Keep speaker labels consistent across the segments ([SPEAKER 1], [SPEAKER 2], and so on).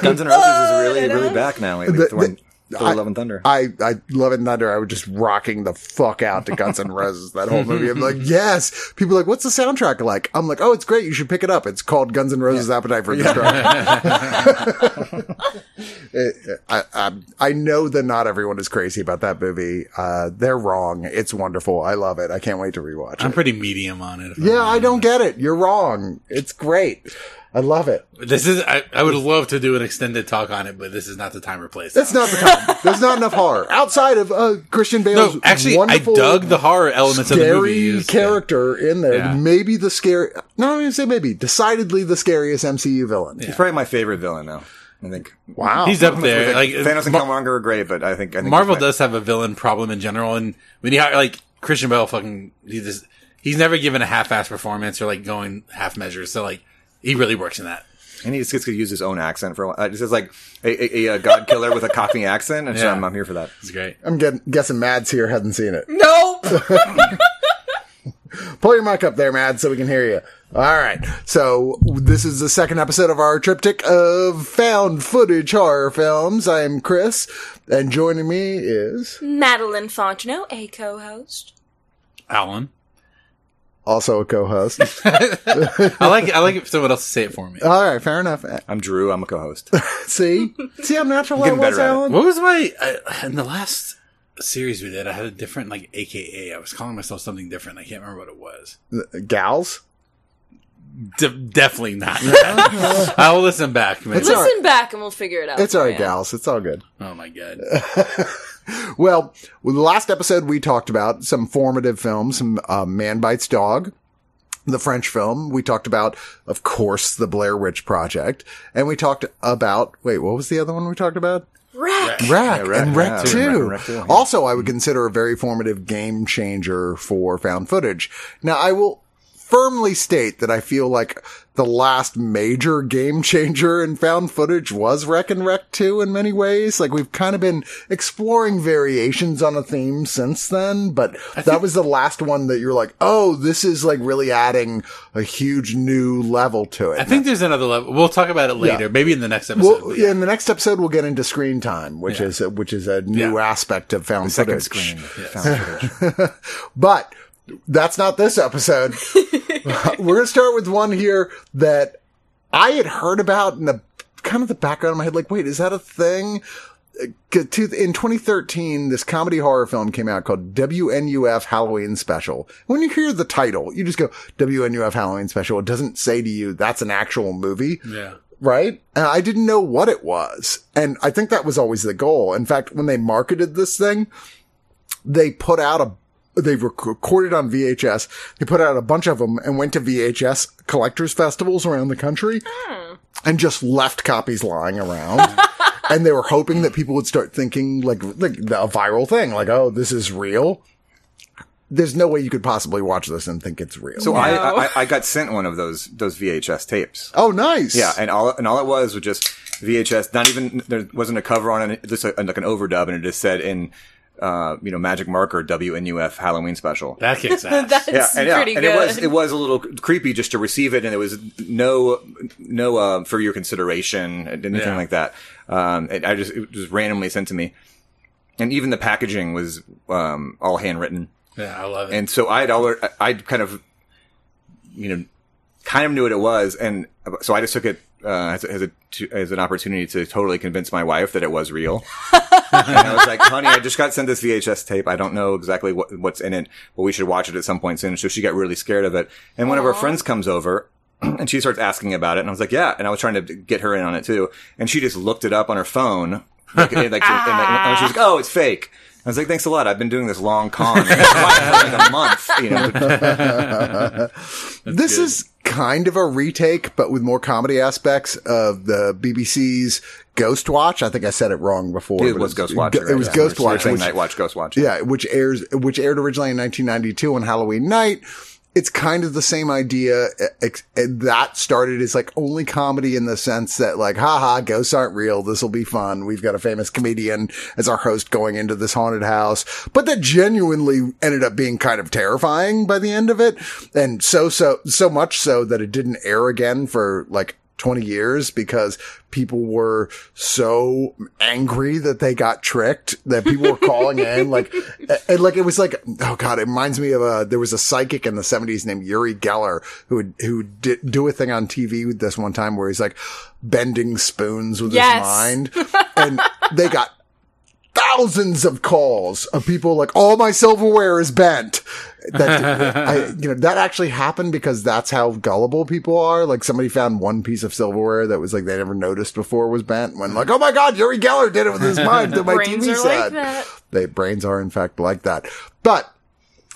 [SPEAKER 1] Guns N' Roses is really, really back now. Lately.
[SPEAKER 2] The-
[SPEAKER 1] Thor,
[SPEAKER 2] the-
[SPEAKER 1] Thor
[SPEAKER 2] I-
[SPEAKER 1] Love and Thunder.
[SPEAKER 2] I, I love it and thunder. I was just rocking the fuck out to Guns N' Roses that whole movie. I'm like, yes. People are like, what's the soundtrack like? I'm like, oh, it's great. You should pick it up. It's called Guns N' Roses Appetite for Destruction. It- I, I, I know that not everyone is crazy about that movie. Uh, they're wrong. It's wonderful. I love it. I can't wait to rewatch
[SPEAKER 3] I'm
[SPEAKER 2] it.
[SPEAKER 3] pretty medium on it. if I'm
[SPEAKER 2] Yeah, I don't get it. You're wrong. It's great. I love it.
[SPEAKER 3] This is. I, I would love to do an extended talk on it, but this is not the time or place.
[SPEAKER 2] That's not the time. There's not enough horror outside of uh, Christian Bale's
[SPEAKER 3] no, actually, I
[SPEAKER 2] wonderful,
[SPEAKER 3] dug the horror elements of the movie.
[SPEAKER 2] scary
[SPEAKER 3] Is-
[SPEAKER 2] character in there.
[SPEAKER 3] Yeah.
[SPEAKER 2] Maybe the scary. No, I'm gonna say maybe. Decidedly the scariest MCU villain.
[SPEAKER 1] He's probably my favorite villain now. I think.
[SPEAKER 2] Wow.
[SPEAKER 3] He's up there. Like
[SPEAKER 1] Thanos and
[SPEAKER 3] Mar-
[SPEAKER 1] Killmonger are great, but I think, I think
[SPEAKER 3] Marvel does have a villain problem in general, and when you have like Christian Bale, fucking, he just he's never given a half-ass performance or like going half measures. So like, he really works in that.
[SPEAKER 1] And he just gets to use his own accent for a while. Uh, This is like a, a, a god killer with a Cockney accent, and so
[SPEAKER 3] Yeah.
[SPEAKER 1] I'm, I'm here for that.
[SPEAKER 3] It's great.
[SPEAKER 2] I'm getting, guessing Mads here hasn't seen it.
[SPEAKER 4] Nope.
[SPEAKER 2] Pull your mic up there, Mads, so we can hear you. All right. So this is the second episode of our triptych of found footage horror films. I'm Chris, and joining me is
[SPEAKER 5] Madeline Fontenot, a co-host.
[SPEAKER 3] Alan,
[SPEAKER 2] also a co-host.
[SPEAKER 3] I like it. I like if someone else to say it for me.
[SPEAKER 2] All right, fair enough.
[SPEAKER 1] I'm Drew. I'm a co-host.
[SPEAKER 2] See, see how natural that
[SPEAKER 1] Getting
[SPEAKER 2] was,
[SPEAKER 1] better at it.
[SPEAKER 2] Alan.
[SPEAKER 3] What was my I, in the last series we did? I had a different like AKA. I was calling myself something different. I can't remember what it was.
[SPEAKER 2] Gals.
[SPEAKER 3] De- definitely not. I will listen back. Maybe.
[SPEAKER 2] It's all
[SPEAKER 5] Listen back and we'll figure it out.
[SPEAKER 2] It's all
[SPEAKER 5] for
[SPEAKER 2] right,
[SPEAKER 5] you.
[SPEAKER 2] gals. It's all good.
[SPEAKER 3] Oh my god.
[SPEAKER 2] Well, with the last episode, we talked about some formative films, some uh, Man Bites Dog, the French film. We talked about, of course, the Blair Witch Project, and we talked about. Wait, what was the other one we talked about?
[SPEAKER 5] Rec.
[SPEAKER 2] Rec
[SPEAKER 1] Rec,
[SPEAKER 2] and Rec
[SPEAKER 1] yeah.
[SPEAKER 2] too.
[SPEAKER 1] Rec too, yeah.
[SPEAKER 2] Also, I would consider a very formative game changer for found footage. Now, I will firmly state that I feel like the last major game changer in found footage was Rec and Rec 2 in many ways. Like we've kind of been exploring variations on a theme since then, but that was the last one that you're like, oh, this is like really adding a huge new level to it.
[SPEAKER 3] I think there's another level. We'll talk about it later.
[SPEAKER 2] Yeah.
[SPEAKER 3] Maybe in the next episode.
[SPEAKER 2] well, yeah.
[SPEAKER 3] yeah.
[SPEAKER 2] in the next episode, we'll get into screen time, which
[SPEAKER 3] Yeah.
[SPEAKER 2] is a, which is a new aspect of found
[SPEAKER 1] Second
[SPEAKER 2] footage.
[SPEAKER 1] screen. Found footage.
[SPEAKER 2] But that's not this episode. We're going to start with one here that I had heard about in the kind of the background of my head. Like, wait, is that a thing? Uh, In 2013, this comedy horror film came out called WNUF Halloween Special. When you hear the title, you just go WNUF Halloween Special. It doesn't say to you that's an actual movie
[SPEAKER 3] yeah.
[SPEAKER 2] right? And I didn't know what it was. And I think that was always the goal. In fact, when they marketed this thing, they put out a they rec- recorded on VHS. They put out a bunch of them and went to VHS collectors festivals around the country hmm. and just left copies lying around. and they were hoping that people would start thinking like, like a viral thing, like, oh, this is real. There's no way you could possibly watch this and think it's real.
[SPEAKER 1] So I, I I got sent one of those those VHS tapes.
[SPEAKER 2] oh, nice.
[SPEAKER 1] Yeah, and all and all it was was just VHS. Not even there wasn't a cover on it. Just a, like an overdub, and it just said in uh, you know magic marker WNUF Halloween special.
[SPEAKER 3] That kicks ass.
[SPEAKER 5] That's
[SPEAKER 1] yeah, and, yeah,
[SPEAKER 5] pretty
[SPEAKER 1] and
[SPEAKER 5] good.
[SPEAKER 1] it was it was a little creepy just to receive it, and there was no no uh, for your consideration, anything
[SPEAKER 3] Yeah.
[SPEAKER 1] like that. Um, it, I just it was randomly sent to me, and even the packaging was um, all handwritten.
[SPEAKER 3] Yeah, I love it.
[SPEAKER 1] And so I'd all, I'd kind of, you know, kind of knew what it was, and so I just took it uh, as, a, as, a, as an opportunity to totally convince my wife that it was real. and I was like, "Honey, I just got sent this VHS tape. I don't know exactly what, what's in it, but we should watch it at some point soon." So she got really scared of it, and one of her friends comes over. And she starts asking about it, and I was like, "Yeah." And I was trying to get her in on it too, and she just looked it up on her phone, like, like, and, like, and she was like, "Oh, it's fake." I was like, thanks a lot. I've been doing this long con for like a month, you know.
[SPEAKER 2] this
[SPEAKER 3] good.
[SPEAKER 2] is kind of a retake, but with more comedy aspects of the BBC's Ghost Watch. I think I said it wrong before.
[SPEAKER 1] It was
[SPEAKER 2] it's-
[SPEAKER 1] Ghost Watch.
[SPEAKER 2] It was
[SPEAKER 1] right?
[SPEAKER 2] Ghost
[SPEAKER 1] You're
[SPEAKER 2] Watch.
[SPEAKER 1] Night Watch, Ghost Watch.
[SPEAKER 2] Yeah, which airs, which aired originally in 1992 on Halloween night. It's kind of the same idea. Eh, ex- eh, That started as like only comedy in the sense that like, haha, ghosts aren't real. This will be fun. We've got a famous comedian as our host going into this haunted house, but that genuinely ended up being kind of terrifying by the end of it. And so, so, so much so that it didn't air again for like 20 years because people were so angry that they got tricked that people were calling in like, and like it was like, oh God, it reminds me of a, there was a psychic in the 70s named Uri Geller who would, who did do a thing on TV with this one time where he's like bending spoons with
[SPEAKER 5] Yes.
[SPEAKER 2] his mind and they got thousands of calls of people like, all my silverware is bent. That, I, you know, that actually happened because that's how gullible people are. Like somebody found one piece of silverware that was like they never noticed before was bent when like, oh my God, Uri Geller did it with his mind my
[SPEAKER 5] Brains
[SPEAKER 2] TV
[SPEAKER 5] are
[SPEAKER 2] said.
[SPEAKER 5] like that.
[SPEAKER 2] They brains are in fact like that. But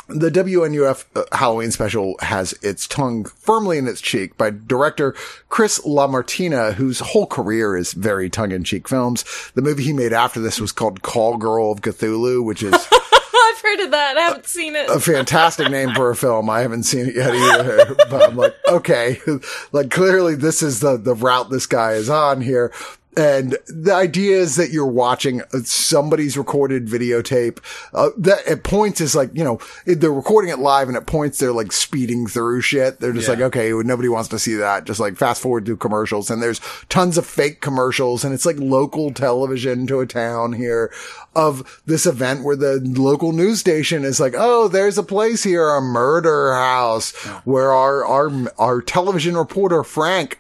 [SPEAKER 2] the WNUF uh, Halloween special has its tongue firmly in its cheek by director Chris LaMartina, whose whole career is very tongue-in-cheek films. The movie he made after this was called Call Girl of Cthulhu, which is
[SPEAKER 5] I've heard of that. I haven't seen it.
[SPEAKER 2] a fantastic name for a film. I haven't seen it yet either, but I'm like, okay, like clearly this is the, the route this guy is on here. And the idea is that you're watching somebody's recorded videotape. Uh, that at points is like, you know, they're recording it live and at points they're like speeding through shit. They're just
[SPEAKER 3] Yeah.
[SPEAKER 2] like, okay, nobody wants to see that. Just like fast forward through commercials and there's tons of fake commercials and it's like local television to a town here of this event where the local news station is like, Oh, there's a place here, a murder house where our, our, our television reporter, Frank,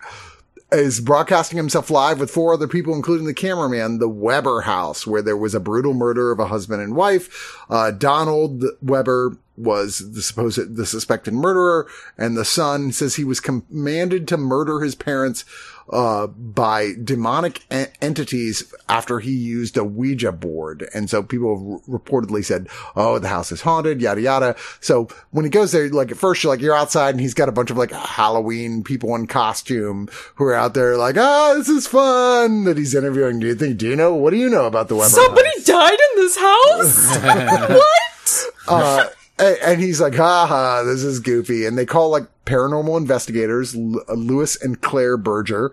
[SPEAKER 2] is broadcasting himself live with four other people, including the cameraman, the Weber house, where there was a brutal murder of a husband and wife. Uh, Donald Weber was the supposed, the suspected murderer, and the son says he was commanded to murder his parents, uh, by demonic en- entities after he used a Ouija board. And so people have r- reportedly said, Oh, the house is haunted, yada, yada. So when he goes there, like at first you're like, you're outside and he's got a bunch of like Halloween people in costume who are out there like, ah, this is fun that he's interviewing. Do you think, do you know, what do you know about the Weber
[SPEAKER 5] Somebody
[SPEAKER 2] house?
[SPEAKER 5] died in this house? what?
[SPEAKER 2] Uh, and, and he's like, ha ha, this is goofy. And they call like paranormal investigators, L- Lewis and Claire Berger,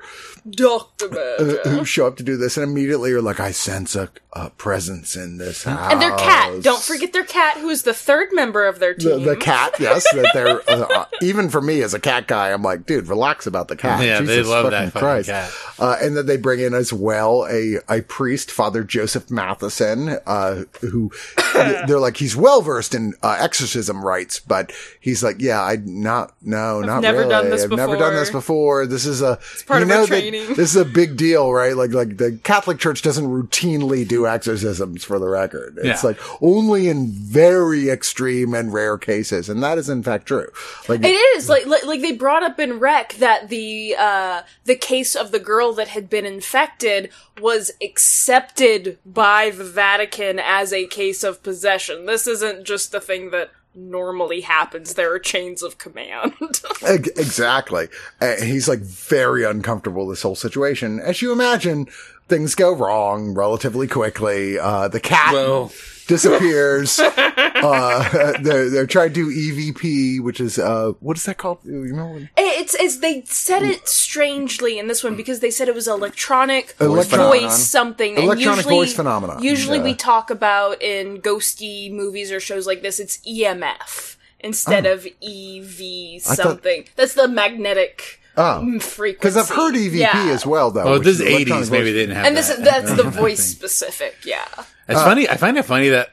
[SPEAKER 5] Dr.
[SPEAKER 2] uh, who show up to do this and immediately are like, I sense a, a presence in this house.
[SPEAKER 5] And their cat. Don't forget their cat, who is the third member of their team.
[SPEAKER 2] the cat, yes, that they're, uh, uh, even for me as a cat guy, I'm like, dude, relax about the cat.
[SPEAKER 3] Yeah, they
[SPEAKER 2] Jesus
[SPEAKER 3] love that
[SPEAKER 2] fucking
[SPEAKER 3] fucking cat.
[SPEAKER 2] Uh, and then they bring in as well a, a priest, Father Joseph Matheson, uh, who they're like, he's well versed in, uh, exorcism rites, but he's like, yeah, I'd not, no, not
[SPEAKER 5] never
[SPEAKER 2] really.
[SPEAKER 5] done this
[SPEAKER 2] I've never done this
[SPEAKER 5] before.
[SPEAKER 2] before. This is a,
[SPEAKER 5] part
[SPEAKER 2] you
[SPEAKER 5] of
[SPEAKER 2] know
[SPEAKER 5] our
[SPEAKER 2] that this is a big deal, right? Like, like the Catholic Church doesn't routinely do exorcisms for the record. It's
[SPEAKER 3] Yeah.
[SPEAKER 2] like only in very extreme and rare cases. And that is in fact true. Like,
[SPEAKER 5] It is like, like like they brought up in Rec that the uh the case of the girl that had been infected was accepted by the Vatican as a case of possession. This isn't just the thing that normally happens. There are chains of command.
[SPEAKER 2] Exactly. Uh, he's like very uncomfortable with this whole situation. As you imagine, things go wrong relatively quickly. Uh, the cat
[SPEAKER 3] Well-
[SPEAKER 2] disappears. uh, they're, they're trying to do EVP, which is, uh, what is that called? You remember?
[SPEAKER 5] it's it's they said it strangely in this one because they said it was electronic
[SPEAKER 2] Voice
[SPEAKER 5] voice
[SPEAKER 1] phenomenon.
[SPEAKER 5] something. And
[SPEAKER 2] Electronic
[SPEAKER 5] usually,
[SPEAKER 2] voice phenomenon.
[SPEAKER 5] Usually
[SPEAKER 2] Yeah.
[SPEAKER 5] we talk about in ghosty movies or shows like this, it's EMF instead of EV
[SPEAKER 2] thought-
[SPEAKER 5] something. That's the magnetic
[SPEAKER 2] Oh,
[SPEAKER 5] frequency.
[SPEAKER 2] because I've heard EVP
[SPEAKER 5] Yeah.
[SPEAKER 2] as well, though.
[SPEAKER 3] Oh, this is
[SPEAKER 2] electronic
[SPEAKER 3] eighties. Maybe they didn't have
[SPEAKER 5] And this
[SPEAKER 3] that.
[SPEAKER 5] is that's the voice specific. Yeah.
[SPEAKER 3] It's funny. I find it funny that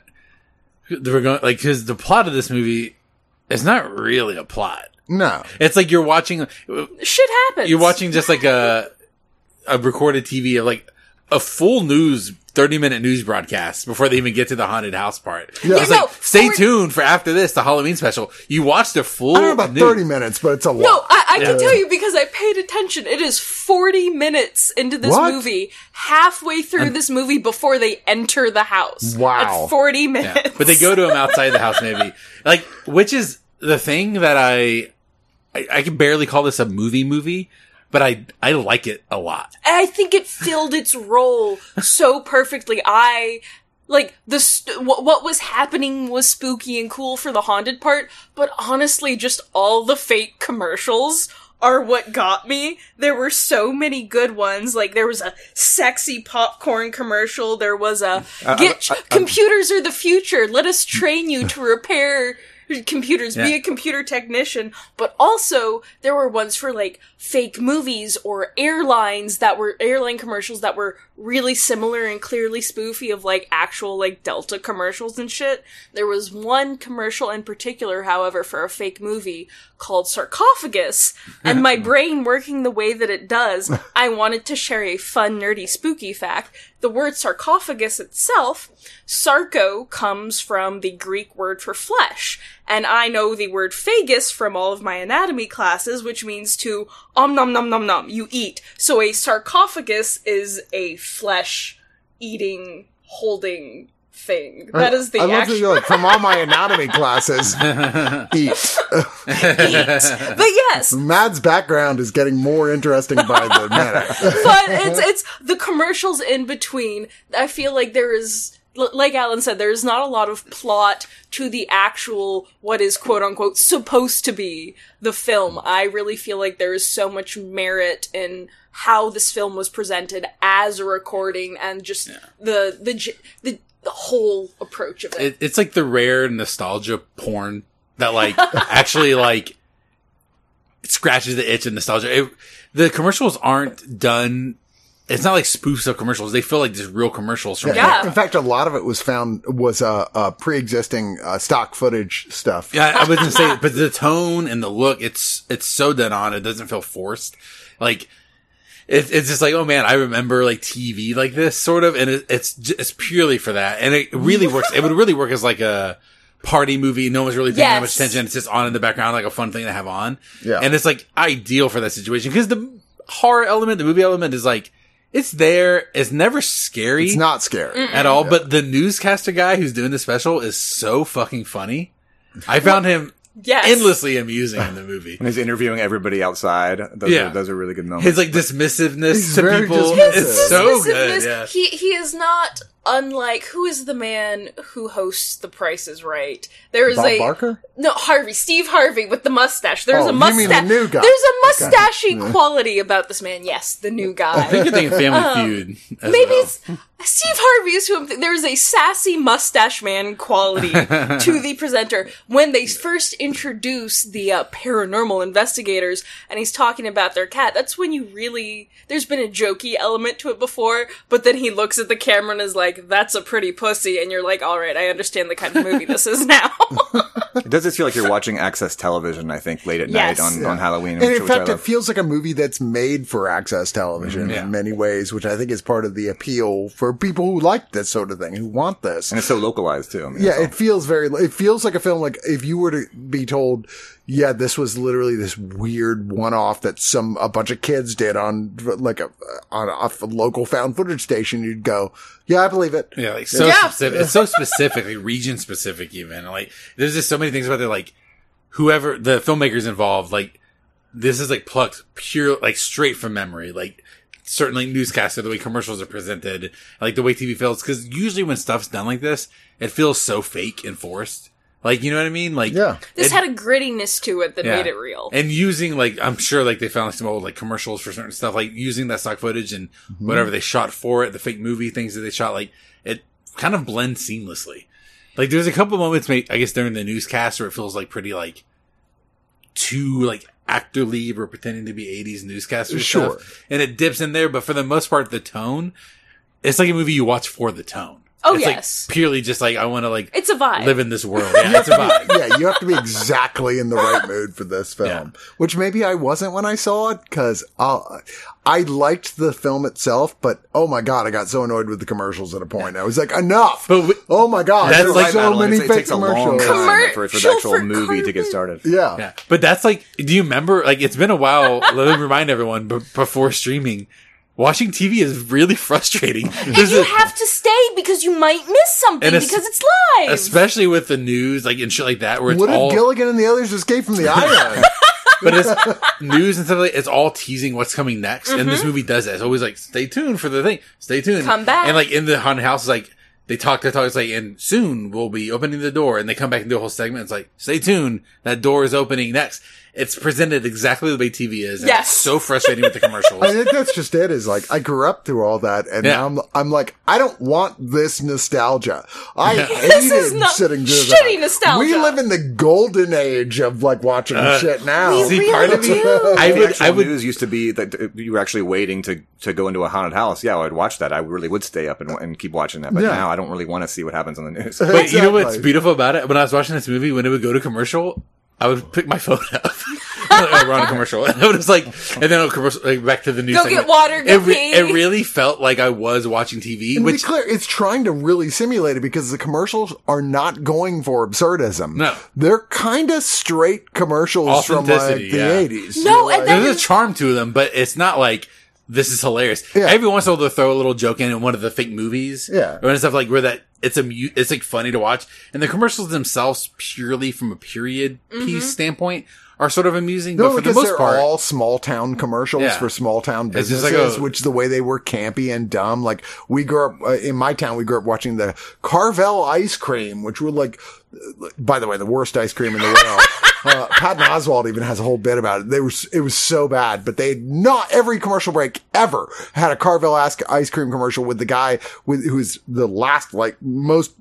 [SPEAKER 3] we're going like because the plot of this movie is not really a plot.
[SPEAKER 2] No,
[SPEAKER 3] It's like you're watching.
[SPEAKER 5] Shit happens.
[SPEAKER 3] You're watching just like a a recorded TV of like a full news. 30 minute news broadcast before they even get to the haunted house part.
[SPEAKER 2] Yeah.
[SPEAKER 3] It's
[SPEAKER 5] Yeah,
[SPEAKER 3] like,
[SPEAKER 5] no,
[SPEAKER 3] stay
[SPEAKER 5] for-
[SPEAKER 3] tuned for after this, the Halloween special. You watched the full.
[SPEAKER 2] I don't know about
[SPEAKER 3] news.
[SPEAKER 2] thirty minutes, but it's a lot.
[SPEAKER 5] No, I, I can
[SPEAKER 3] Yeah.
[SPEAKER 5] tell you because I paid attention. It is 40 minutes into this
[SPEAKER 2] What?
[SPEAKER 5] movie, halfway through this movie before they enter the house.
[SPEAKER 2] Wow.
[SPEAKER 5] At 40 minutes.
[SPEAKER 3] Yeah. But they go to him outside the house, maybe. Like, which is the thing that I, I, I can barely call this a movie movie, but I, I like it a lot.
[SPEAKER 5] I think it filled its role so perfectly. I like the st- what, what was happening was spooky and cool for the haunted part, but honestly, just all the fake commercials are what got me. There were so many good ones. Like there was a sexy popcorn commercial. There was a get computers are the future. Let us train you to repair computers, be a computer technician. But also there were ones for like fake movies or airlines that were airline commercials that were really similar and clearly spoofy of like actual like Delta commercials and shit. There was one commercial in particular, however, for a fake movie called Sarcophagus, and my brain working the way that it does, I wanted to share a fun, nerdy, spooky fact. The word sarcophagus itself, sarco, comes from the Greek word for flesh, and I know the word phagus from all of my anatomy classes, which means to um om nom nom nom nom, you eat. So a sarcophagus is a flesh eating, holding thing. That is the
[SPEAKER 2] I love that
[SPEAKER 5] actual.
[SPEAKER 2] like from all my anatomy classes. eat. eat.
[SPEAKER 5] but yes,
[SPEAKER 2] Mad's background is getting more interesting by the minute.
[SPEAKER 5] but it's it's the commercials in between. I feel like there is l- like Alan said, there is not a lot of plot to the actual what is quote unquote supposed to be the film. I really feel like there is so much merit in how this film was presented as a recording and just the the the the whole approach of it.
[SPEAKER 3] It, it's like the rare nostalgia porn that like actually like scratches the itch of nostalgia. It, the commercials aren't done. It's not like spoofs of commercials. They feel like just real commercials from
[SPEAKER 5] Yeah.
[SPEAKER 2] In fact, a lot of it was found was uh, uh, pre-existing uh, stock footage stuff.
[SPEAKER 3] Yeah, I was gonna say, but the tone and the look, it's it's so dead on. It doesn't feel forced. Like it, it's just like, oh man, I remember like TV like this sort of, and it, it's j- it's purely for that, and it really works. It would really work as like a party movie. No one's really paying that much attention. It's just on in the background, like a fun thing to have on.
[SPEAKER 2] Yeah.
[SPEAKER 3] and it's like ideal for that situation because the horror element, the movie element, is like it's there. It's never scary
[SPEAKER 2] It's not scary.
[SPEAKER 3] at all. But the newscaster guy who's doing the special is so fucking funny. I found him
[SPEAKER 5] yes.
[SPEAKER 3] endlessly amusing in the movie.
[SPEAKER 1] When he's interviewing everybody outside, those,
[SPEAKER 3] Yeah.
[SPEAKER 1] are, those are really good moments.
[SPEAKER 3] His like dismissiveness
[SPEAKER 2] He's
[SPEAKER 3] to people
[SPEAKER 2] dismissive.
[SPEAKER 3] is so good. Yeah.
[SPEAKER 5] He he is not unlike who is the man who hosts The Price is Right. There is
[SPEAKER 2] Bob
[SPEAKER 5] a
[SPEAKER 2] Barker?
[SPEAKER 5] no Harvey Steve Harvey with the mustache. There's
[SPEAKER 2] Oh,
[SPEAKER 5] a
[SPEAKER 2] you
[SPEAKER 5] mustache.
[SPEAKER 2] mean the new guy.
[SPEAKER 5] There's a mustachy quality about this man. Yes, the new guy.
[SPEAKER 3] I
[SPEAKER 5] guy.
[SPEAKER 3] think you're thinking Family Feud. as
[SPEAKER 5] Maybe
[SPEAKER 3] well.
[SPEAKER 5] it's Steve Harvey is who I'm th- there's a sassy mustache man quality to the presenter when they first introduce the uh, paranormal investigators and he's talking about their cat. That's when you really there's been a jokey element to it before, but then he looks at the camera and is like, "That's a pretty pussy," and you're like, "All right, I understand the kind of movie this is now."
[SPEAKER 1] it does just feel like you're watching access television, I think, late at
[SPEAKER 5] Yes.
[SPEAKER 1] night on, on Halloween.
[SPEAKER 2] And
[SPEAKER 1] which,
[SPEAKER 2] in fact, it feels like a movie that's made for access television mm-hmm.
[SPEAKER 3] Yeah.
[SPEAKER 2] in many ways, which I think is part of the appeal for people who like this sort of thing, who want this.
[SPEAKER 1] and it's so localized too. I mean,
[SPEAKER 2] Yeah,
[SPEAKER 1] it's all-
[SPEAKER 2] it feels very, it feels like a film like if you were to be told, yeah, this was literally this weird one-off that some, a bunch of kids did on like a, on a, a local found footage station, you'd go, yeah, I believe it.
[SPEAKER 3] Yeah, like so
[SPEAKER 5] Yeah.
[SPEAKER 3] specific. It's so specific, like region specific even. Like there's just so many things about it. Like whoever the filmmakers involved, like this is like plucked pure, like straight from memory. Like certainly newscaster, the way commercials are presented, like the way TV feels. Cause usually when stuff's done like this, it feels so fake and forced. Like, you know what I mean? Like,
[SPEAKER 2] Yeah.
[SPEAKER 5] this
[SPEAKER 3] it-
[SPEAKER 5] had a grittiness to it that
[SPEAKER 3] Yeah.
[SPEAKER 5] made it real.
[SPEAKER 3] and using like I'm sure like they found like, some old like commercials for certain stuff, like using that stock footage and mm-hmm. whatever they shot for it, the fake movie things that they shot, like it kind of blends seamlessly. Like there's a couple moments, I guess during the newscast where it feels like pretty like too like actor lead or pretending to be 80s newscaster
[SPEAKER 2] Sure.
[SPEAKER 3] stuff. And it dips in there, but for the most part, the tone, it's like a movie you watch for the tone.
[SPEAKER 5] Oh,
[SPEAKER 3] it's
[SPEAKER 5] yes.
[SPEAKER 3] Like purely just like, I want to like
[SPEAKER 5] It's a vibe.
[SPEAKER 3] live in this world. Yeah, it's a vibe.
[SPEAKER 2] yeah, you have to be exactly in the right mood for this film, which maybe I wasn't when I saw it because I liked the film itself, but oh my god, I got so annoyed with the commercials at a point. I was like, enough!
[SPEAKER 3] But we-
[SPEAKER 2] oh my god,
[SPEAKER 3] That's
[SPEAKER 2] there's
[SPEAKER 3] like-
[SPEAKER 2] so
[SPEAKER 1] Madeline,
[SPEAKER 2] many
[SPEAKER 1] it
[SPEAKER 2] fake
[SPEAKER 1] takes a long
[SPEAKER 2] commercials.
[SPEAKER 1] time for, for the actual
[SPEAKER 5] for
[SPEAKER 1] movie to get started.
[SPEAKER 2] Yeah.
[SPEAKER 3] Yeah. But that's like, do you remember, like, it's been a while. let me remind everyone, b- before streaming, watching TV is really frustrating.
[SPEAKER 5] and
[SPEAKER 3] There's
[SPEAKER 5] you
[SPEAKER 3] a-
[SPEAKER 5] have to stay because you might miss something
[SPEAKER 3] And
[SPEAKER 5] because it's live.
[SPEAKER 3] especially with the news, like, and shit like that, where it's
[SPEAKER 2] What
[SPEAKER 3] all,
[SPEAKER 2] if Gilligan and the others escaped from the island?
[SPEAKER 3] but it's news and stuff like, it's all teasing what's coming next. And
[SPEAKER 5] Mm-hmm.
[SPEAKER 3] this movie does that. It's always like, stay tuned for the thing. Stay tuned.
[SPEAKER 5] Come back.
[SPEAKER 3] And like, in the haunted house, it's like, they talk, they talk, it's like, and soon we'll be opening the door. And they come back and do a whole segment. It's like, stay tuned. That door is opening next. It's presented exactly the way TV is. And
[SPEAKER 5] Yes.
[SPEAKER 3] It's so frustrating with the commercials.
[SPEAKER 2] I think that's just it. Is like I grew up through all that, and
[SPEAKER 3] Yeah.
[SPEAKER 2] now I'm I'm like I don't want this nostalgia. I
[SPEAKER 3] Yeah.
[SPEAKER 2] hated
[SPEAKER 5] This is not
[SPEAKER 2] sitting through
[SPEAKER 5] shitty
[SPEAKER 2] that.
[SPEAKER 5] nostalgia.
[SPEAKER 2] We live in the golden age of like watching uh, shit now.
[SPEAKER 5] We
[SPEAKER 3] See,
[SPEAKER 5] really
[SPEAKER 3] part of me,
[SPEAKER 5] do.
[SPEAKER 3] I
[SPEAKER 1] the
[SPEAKER 3] would,
[SPEAKER 1] actual
[SPEAKER 3] I would,
[SPEAKER 1] news used to be that uh, you were actually waiting to, to go into a haunted house. Yeah, I'd watch that. I really would stay up and, and keep watching that. But
[SPEAKER 2] Yeah.
[SPEAKER 1] now I don't really want to see what happens on the news.
[SPEAKER 3] But you know what's beautiful about it? When I was watching this movie, when it would go to commercial, I would pick my phone up. we're on a commercial. And it was like, and then a commercial, like, back to the news.
[SPEAKER 5] Go
[SPEAKER 3] segment.
[SPEAKER 5] get water, go
[SPEAKER 3] it, re-
[SPEAKER 5] pee.
[SPEAKER 3] it really felt like I was watching TV,
[SPEAKER 2] And to be clear, it's trying to really simulate it because the commercials are not going for absurdism.
[SPEAKER 3] No.
[SPEAKER 2] They're kind of straight commercials from like
[SPEAKER 3] Authenticity,
[SPEAKER 2] the
[SPEAKER 3] yeah.
[SPEAKER 2] 80s.
[SPEAKER 5] No,
[SPEAKER 2] You're
[SPEAKER 5] and then-
[SPEAKER 3] there's a charm to them, but it's not like, this is hilarious.
[SPEAKER 2] Yeah.
[SPEAKER 3] Every once in a while, they'll throw a little joke in in one of the fake movies.
[SPEAKER 2] Yeah.
[SPEAKER 3] Or stuff like where that, it's a, mu- it's like funny to watch. And the commercials themselves, purely from a period
[SPEAKER 5] Mm-hmm.
[SPEAKER 3] piece standpoint, are sort of amusing,
[SPEAKER 2] No,
[SPEAKER 3] but for the
[SPEAKER 2] because
[SPEAKER 3] most
[SPEAKER 2] they're
[SPEAKER 3] part,
[SPEAKER 2] all small town commercials
[SPEAKER 3] Yeah.
[SPEAKER 2] for small town businesses,
[SPEAKER 3] like a-
[SPEAKER 2] which the way they were campy and dumb. Like we grew up uh, in my town, we grew up watching the Carvel ice cream, which were like, by the way, the worst ice cream in the world. Uh, Patton Oswalt even has a whole bit about it. They were, it was so bad, but they not every commercial break ever had a Carvel ice ice cream commercial with the guy with who's the last, like most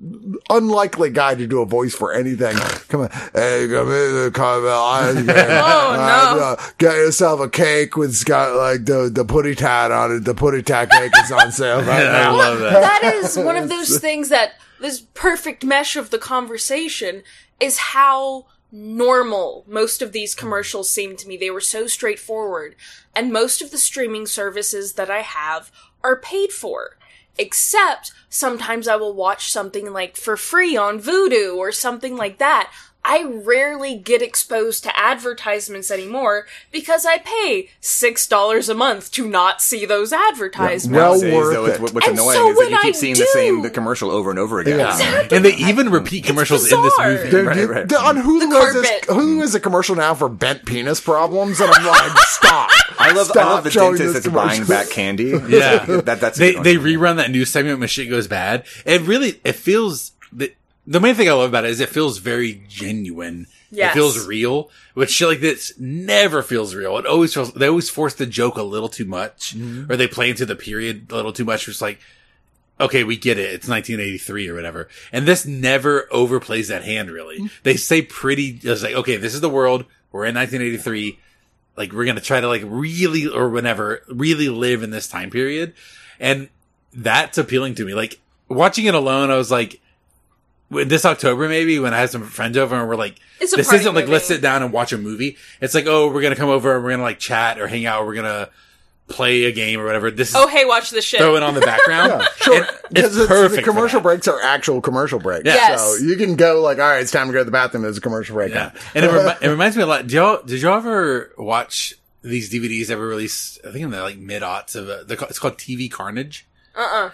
[SPEAKER 2] unlikely guy to do a voice for anything. Come on, hey, come in the Carvel ice cream.
[SPEAKER 5] Oh, no.
[SPEAKER 2] Uh, get yourself a cake with it's got like the the putty tat on it. The putty tat cake is on sale right
[SPEAKER 3] I
[SPEAKER 2] now.
[SPEAKER 3] love that.
[SPEAKER 5] that is one of those things that this perfect mesh of the conversation is how normal most of these commercials seem to me. They were so straightforward. And most of the streaming services that I have are paid for. Except sometimes I will watch something like for free on Vudu or something like that. I rarely get exposed to advertisements anymore because I pay $6 a month to not see those advertisements.
[SPEAKER 2] Well
[SPEAKER 1] Nowadays,
[SPEAKER 2] worth
[SPEAKER 1] though,
[SPEAKER 2] it.
[SPEAKER 1] what's
[SPEAKER 5] And
[SPEAKER 1] annoying
[SPEAKER 5] so
[SPEAKER 1] is that
[SPEAKER 5] when
[SPEAKER 1] you keep
[SPEAKER 5] I
[SPEAKER 1] seeing the same the commercial over and over again.
[SPEAKER 2] Yeah.
[SPEAKER 3] and they even repeat commercials in this
[SPEAKER 5] bizarre.
[SPEAKER 3] movie.
[SPEAKER 2] Dude,
[SPEAKER 1] Right,
[SPEAKER 2] dude,
[SPEAKER 1] right.
[SPEAKER 2] dude, on Hulu,
[SPEAKER 5] The
[SPEAKER 2] has this. Hulu has a commercial now for bent penis problems, and I'm like, stop.
[SPEAKER 1] I love I
[SPEAKER 2] Stop
[SPEAKER 1] love the
[SPEAKER 2] showing
[SPEAKER 1] dentist
[SPEAKER 2] this
[SPEAKER 1] that's buying back candy.
[SPEAKER 3] Yeah.
[SPEAKER 1] that, that's a
[SPEAKER 3] they they rerun that news segment when shit goes bad. It really it feels the the main thing I love about it is it feels very genuine.
[SPEAKER 5] Yes.
[SPEAKER 3] It feels real. Which shit like this never feels real. It always feels they always force the joke a little too much, mm-hmm. or they play into the period a little too much. It's like. Okay, we get it. It's 1983 or whatever. And this never overplays that hand, really. Mm-hmm. They say pretty, it's like, okay, this is the world. We're in 1983 like we're gonna try to like really or whenever really live in this time period and that's appealing to me like watching it alone i was like this october maybe when i had some friends over and we're like
[SPEAKER 5] It's
[SPEAKER 3] this isn't like let's sit down and watch a movie it's like oh we're gonna come over and we're gonna like chat or hang out or we're gonna play a game or whatever this is
[SPEAKER 5] Oh, hey, watch this shit.
[SPEAKER 3] throw it on the background
[SPEAKER 2] Yeah, sure.
[SPEAKER 3] And
[SPEAKER 2] Because
[SPEAKER 3] it's perfect
[SPEAKER 2] the
[SPEAKER 3] for
[SPEAKER 2] commercial
[SPEAKER 3] that.
[SPEAKER 2] breaks are actual commercial breaks.
[SPEAKER 5] Yes.
[SPEAKER 2] So you can go like, all right, it's time to go to the bathroom. There's a commercial break.
[SPEAKER 3] Yeah, and it, remi- it reminds me a lot. Did y'all did y'all ever watch these DVDs ever released? I think in the like mid aughts of uh, they're it's called TV Carnage.
[SPEAKER 5] Uh-uh.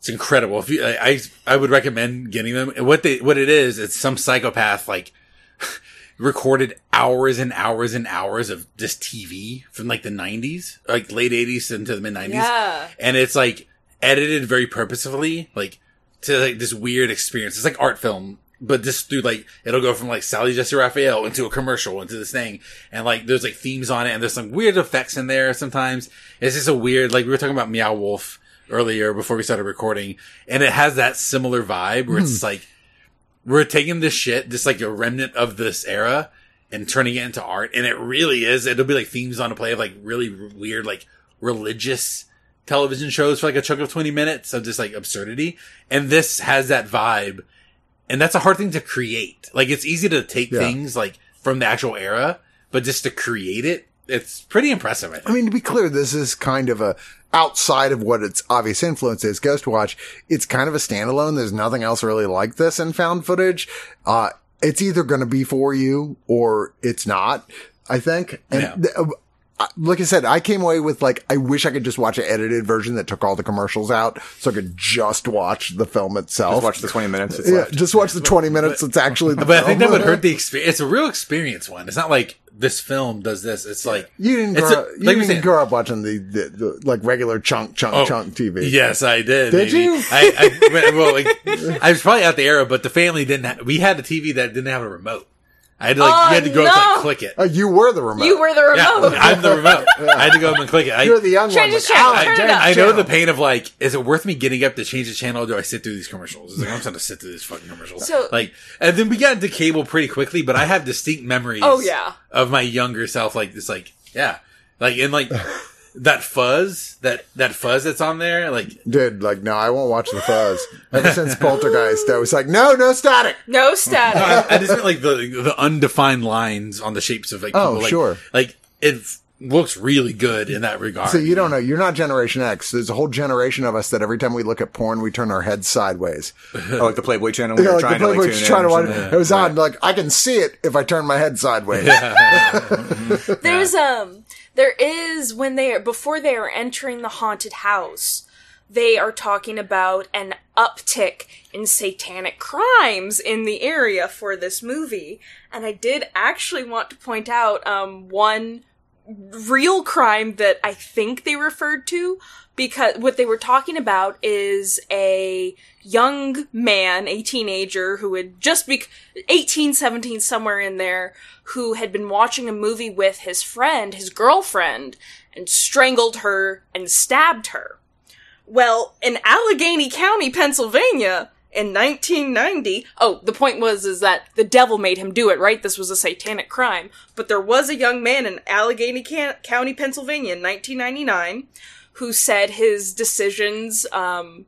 [SPEAKER 3] It's incredible. If you, I, I I would recommend getting them. And What they what it is, it's some psychopath like recorded hours and hours and hours of just TV from like the nineties, like late eighties into the mid nineties,
[SPEAKER 5] Yeah.
[SPEAKER 3] and it's like edited very purposefully, like to like this weird experience. It's like art film, but just through like it'll go from like Sally Jessy Raphael into a commercial into this thing, and like there's like themes on it, and there's some weird effects in there. Sometimes it's just a weird like we were talking about Meow Wolf earlier before we started recording, and it has that similar vibe where it's hmm. like we're taking this shit, just like a remnant of this era, and turning it into art. And it really is. It'll be like themes on a play of like really weird, like religious television shows for like a chunk of 20 minutes of just like absurdity. And this has that vibe. And that's a hard thing to create. Like it's easy to take
[SPEAKER 2] Yeah.
[SPEAKER 3] things like from the actual era, but just to create it, it's pretty impressive. I.
[SPEAKER 2] I mean, to be clear, this is kind of a outside of what its obvious influence is. Ghost Watch, it's kind of a standalone. There's nothing else really like this in found footage. Uh, it's either going to be for you or it's not, I think. And
[SPEAKER 3] Yeah.
[SPEAKER 2] th- like I said, I came away with like, I wish I could just watch an edited version that took all the commercials out so I could just watch the film itself.
[SPEAKER 1] Just watch the 20 minutes that's
[SPEAKER 2] yeah,
[SPEAKER 1] left.
[SPEAKER 2] just watch the 20 minutes. It's actually the
[SPEAKER 3] But I think that
[SPEAKER 2] film.
[SPEAKER 3] would hurt the experience. It's a real experience one. It's not like this film does this. It's like
[SPEAKER 2] You didn't
[SPEAKER 3] It's
[SPEAKER 2] grow,
[SPEAKER 3] a-
[SPEAKER 2] up, you
[SPEAKER 3] like
[SPEAKER 2] didn't
[SPEAKER 3] said-
[SPEAKER 2] grow up watching the, the, the like regular chunk, chunk,
[SPEAKER 3] Oh,
[SPEAKER 2] chunk TV.
[SPEAKER 3] Yes, I did.
[SPEAKER 2] Did
[SPEAKER 3] maybe.
[SPEAKER 2] you?
[SPEAKER 3] I, I well, like, I was probably out the era, but the family didn't. Ha- we had a TV that didn't have a remote. I had to like,
[SPEAKER 5] Oh,
[SPEAKER 3] you had to oh, go up and like, click it.
[SPEAKER 2] Oh, you were the remote.
[SPEAKER 5] You were the
[SPEAKER 3] Yeah,
[SPEAKER 5] remote.
[SPEAKER 3] I'm the remote. I had to go up and click it. I,
[SPEAKER 2] You're the young
[SPEAKER 5] Change
[SPEAKER 2] one.
[SPEAKER 5] the
[SPEAKER 2] like,
[SPEAKER 5] channel,
[SPEAKER 2] "Alan,
[SPEAKER 5] turn it up."
[SPEAKER 3] I know the pain of like, is it worth me getting up to change the channel or do I sit through these commercials? It's like, I'm just going to sit through these fucking commercials.
[SPEAKER 5] So-
[SPEAKER 3] like, and then we got into cable pretty quickly, but I have distinct memories.
[SPEAKER 5] Oh, yeah.
[SPEAKER 3] Of my younger self, like this, like, yeah. Like, and like, that fuzz, that, that fuzz that's on there, like,
[SPEAKER 2] Dude, like, no, I won't watch the fuzz. Ever since Poltergeist, I was like, no, no static.
[SPEAKER 5] no static.
[SPEAKER 3] I, I just meant like the, the undefined lines on the shapes of like,
[SPEAKER 2] Oh,
[SPEAKER 3] like,
[SPEAKER 2] sure.
[SPEAKER 3] Like, it looks really good in that regard.
[SPEAKER 2] So you don't know. You're not Generation X. There's a whole generation of us that every time we look at porn, we turn our heads sideways.
[SPEAKER 1] Oh, like the Playboy channel. when
[SPEAKER 2] You know,
[SPEAKER 1] you're
[SPEAKER 2] like the
[SPEAKER 1] trying to, like,
[SPEAKER 2] trying to watch.
[SPEAKER 1] something.
[SPEAKER 2] It was on. Like I can see it if I turn my head sideways.
[SPEAKER 5] There's um there is when they are before they are entering the haunted house, they are talking about an uptick in satanic crimes in the area for this movie. And I did actually want to point out um one real crime that I think they referred to because what they were talking about is a young man, a teenager who had just be 18, 17, somewhere in there, who had been watching a movie with his friend, his girlfriend, and strangled her and stabbed her. Well, in Allegheny County, Pennsylvania, in 1990, oh, the point was is that the devil made him do it, right? This was a satanic crime. But there was a young man in Allegheny Can- County, Pennsylvania, in 1999, who said his decisions um,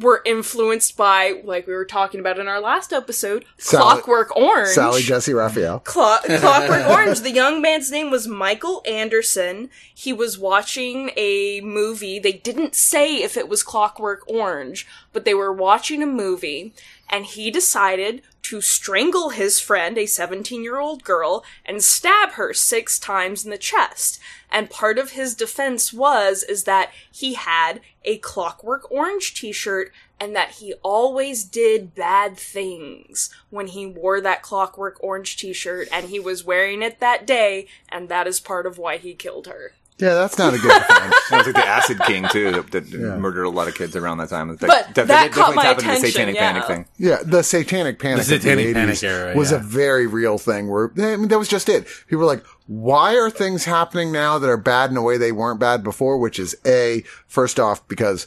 [SPEAKER 5] were influenced by, like we were talking about in our last episode,
[SPEAKER 2] Sally-
[SPEAKER 5] Clockwork Orange.
[SPEAKER 2] Sally Jessy Raphael.
[SPEAKER 5] Clo- Clockwork Orange. The young man's name was Michael Anderson. He was watching a movie. They didn't say if it was Clockwork Orange, but they were watching a movie, and he decided to strangle his friend, a 17 year old girl, and stab her six times in the chest. And part of his defense was, is that he had a Clockwork Orange t-shirt and that he always did bad things when he wore that Clockwork Orange t-shirt and he was wearing it that day and that is part of why he killed her.
[SPEAKER 2] Yeah, that's not a good defense.
[SPEAKER 1] That was like the Acid King too, that, that murdered a lot of kids around that time. That,
[SPEAKER 5] But that caught
[SPEAKER 1] definitely
[SPEAKER 5] my
[SPEAKER 1] tapped into the
[SPEAKER 5] attention,
[SPEAKER 1] Satanic
[SPEAKER 5] yeah.
[SPEAKER 1] Panic thing.
[SPEAKER 2] Yeah, the Satanic Panic,
[SPEAKER 3] The
[SPEAKER 2] of
[SPEAKER 3] Satanic
[SPEAKER 2] the 80s
[SPEAKER 3] Panic era,
[SPEAKER 2] was a very real thing. Where I mean, that was just it. People were like, "Why are things happening now that are bad in a way they weren't bad before?" Which is a first off because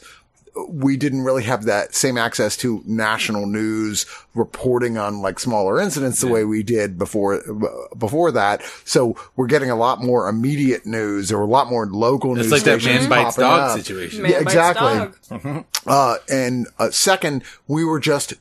[SPEAKER 2] we didn't really have that same access to national news reporting on like smaller incidents the way we did before before that. So we're getting a lot more immediate news or a lot more local
[SPEAKER 3] It's
[SPEAKER 2] news
[SPEAKER 3] like that
[SPEAKER 2] stations
[SPEAKER 3] man bites dog
[SPEAKER 2] up.
[SPEAKER 3] situation.
[SPEAKER 5] Man
[SPEAKER 2] Yeah,
[SPEAKER 5] bites
[SPEAKER 2] exactly.
[SPEAKER 5] dog.
[SPEAKER 2] Uh, and uh, second, we were just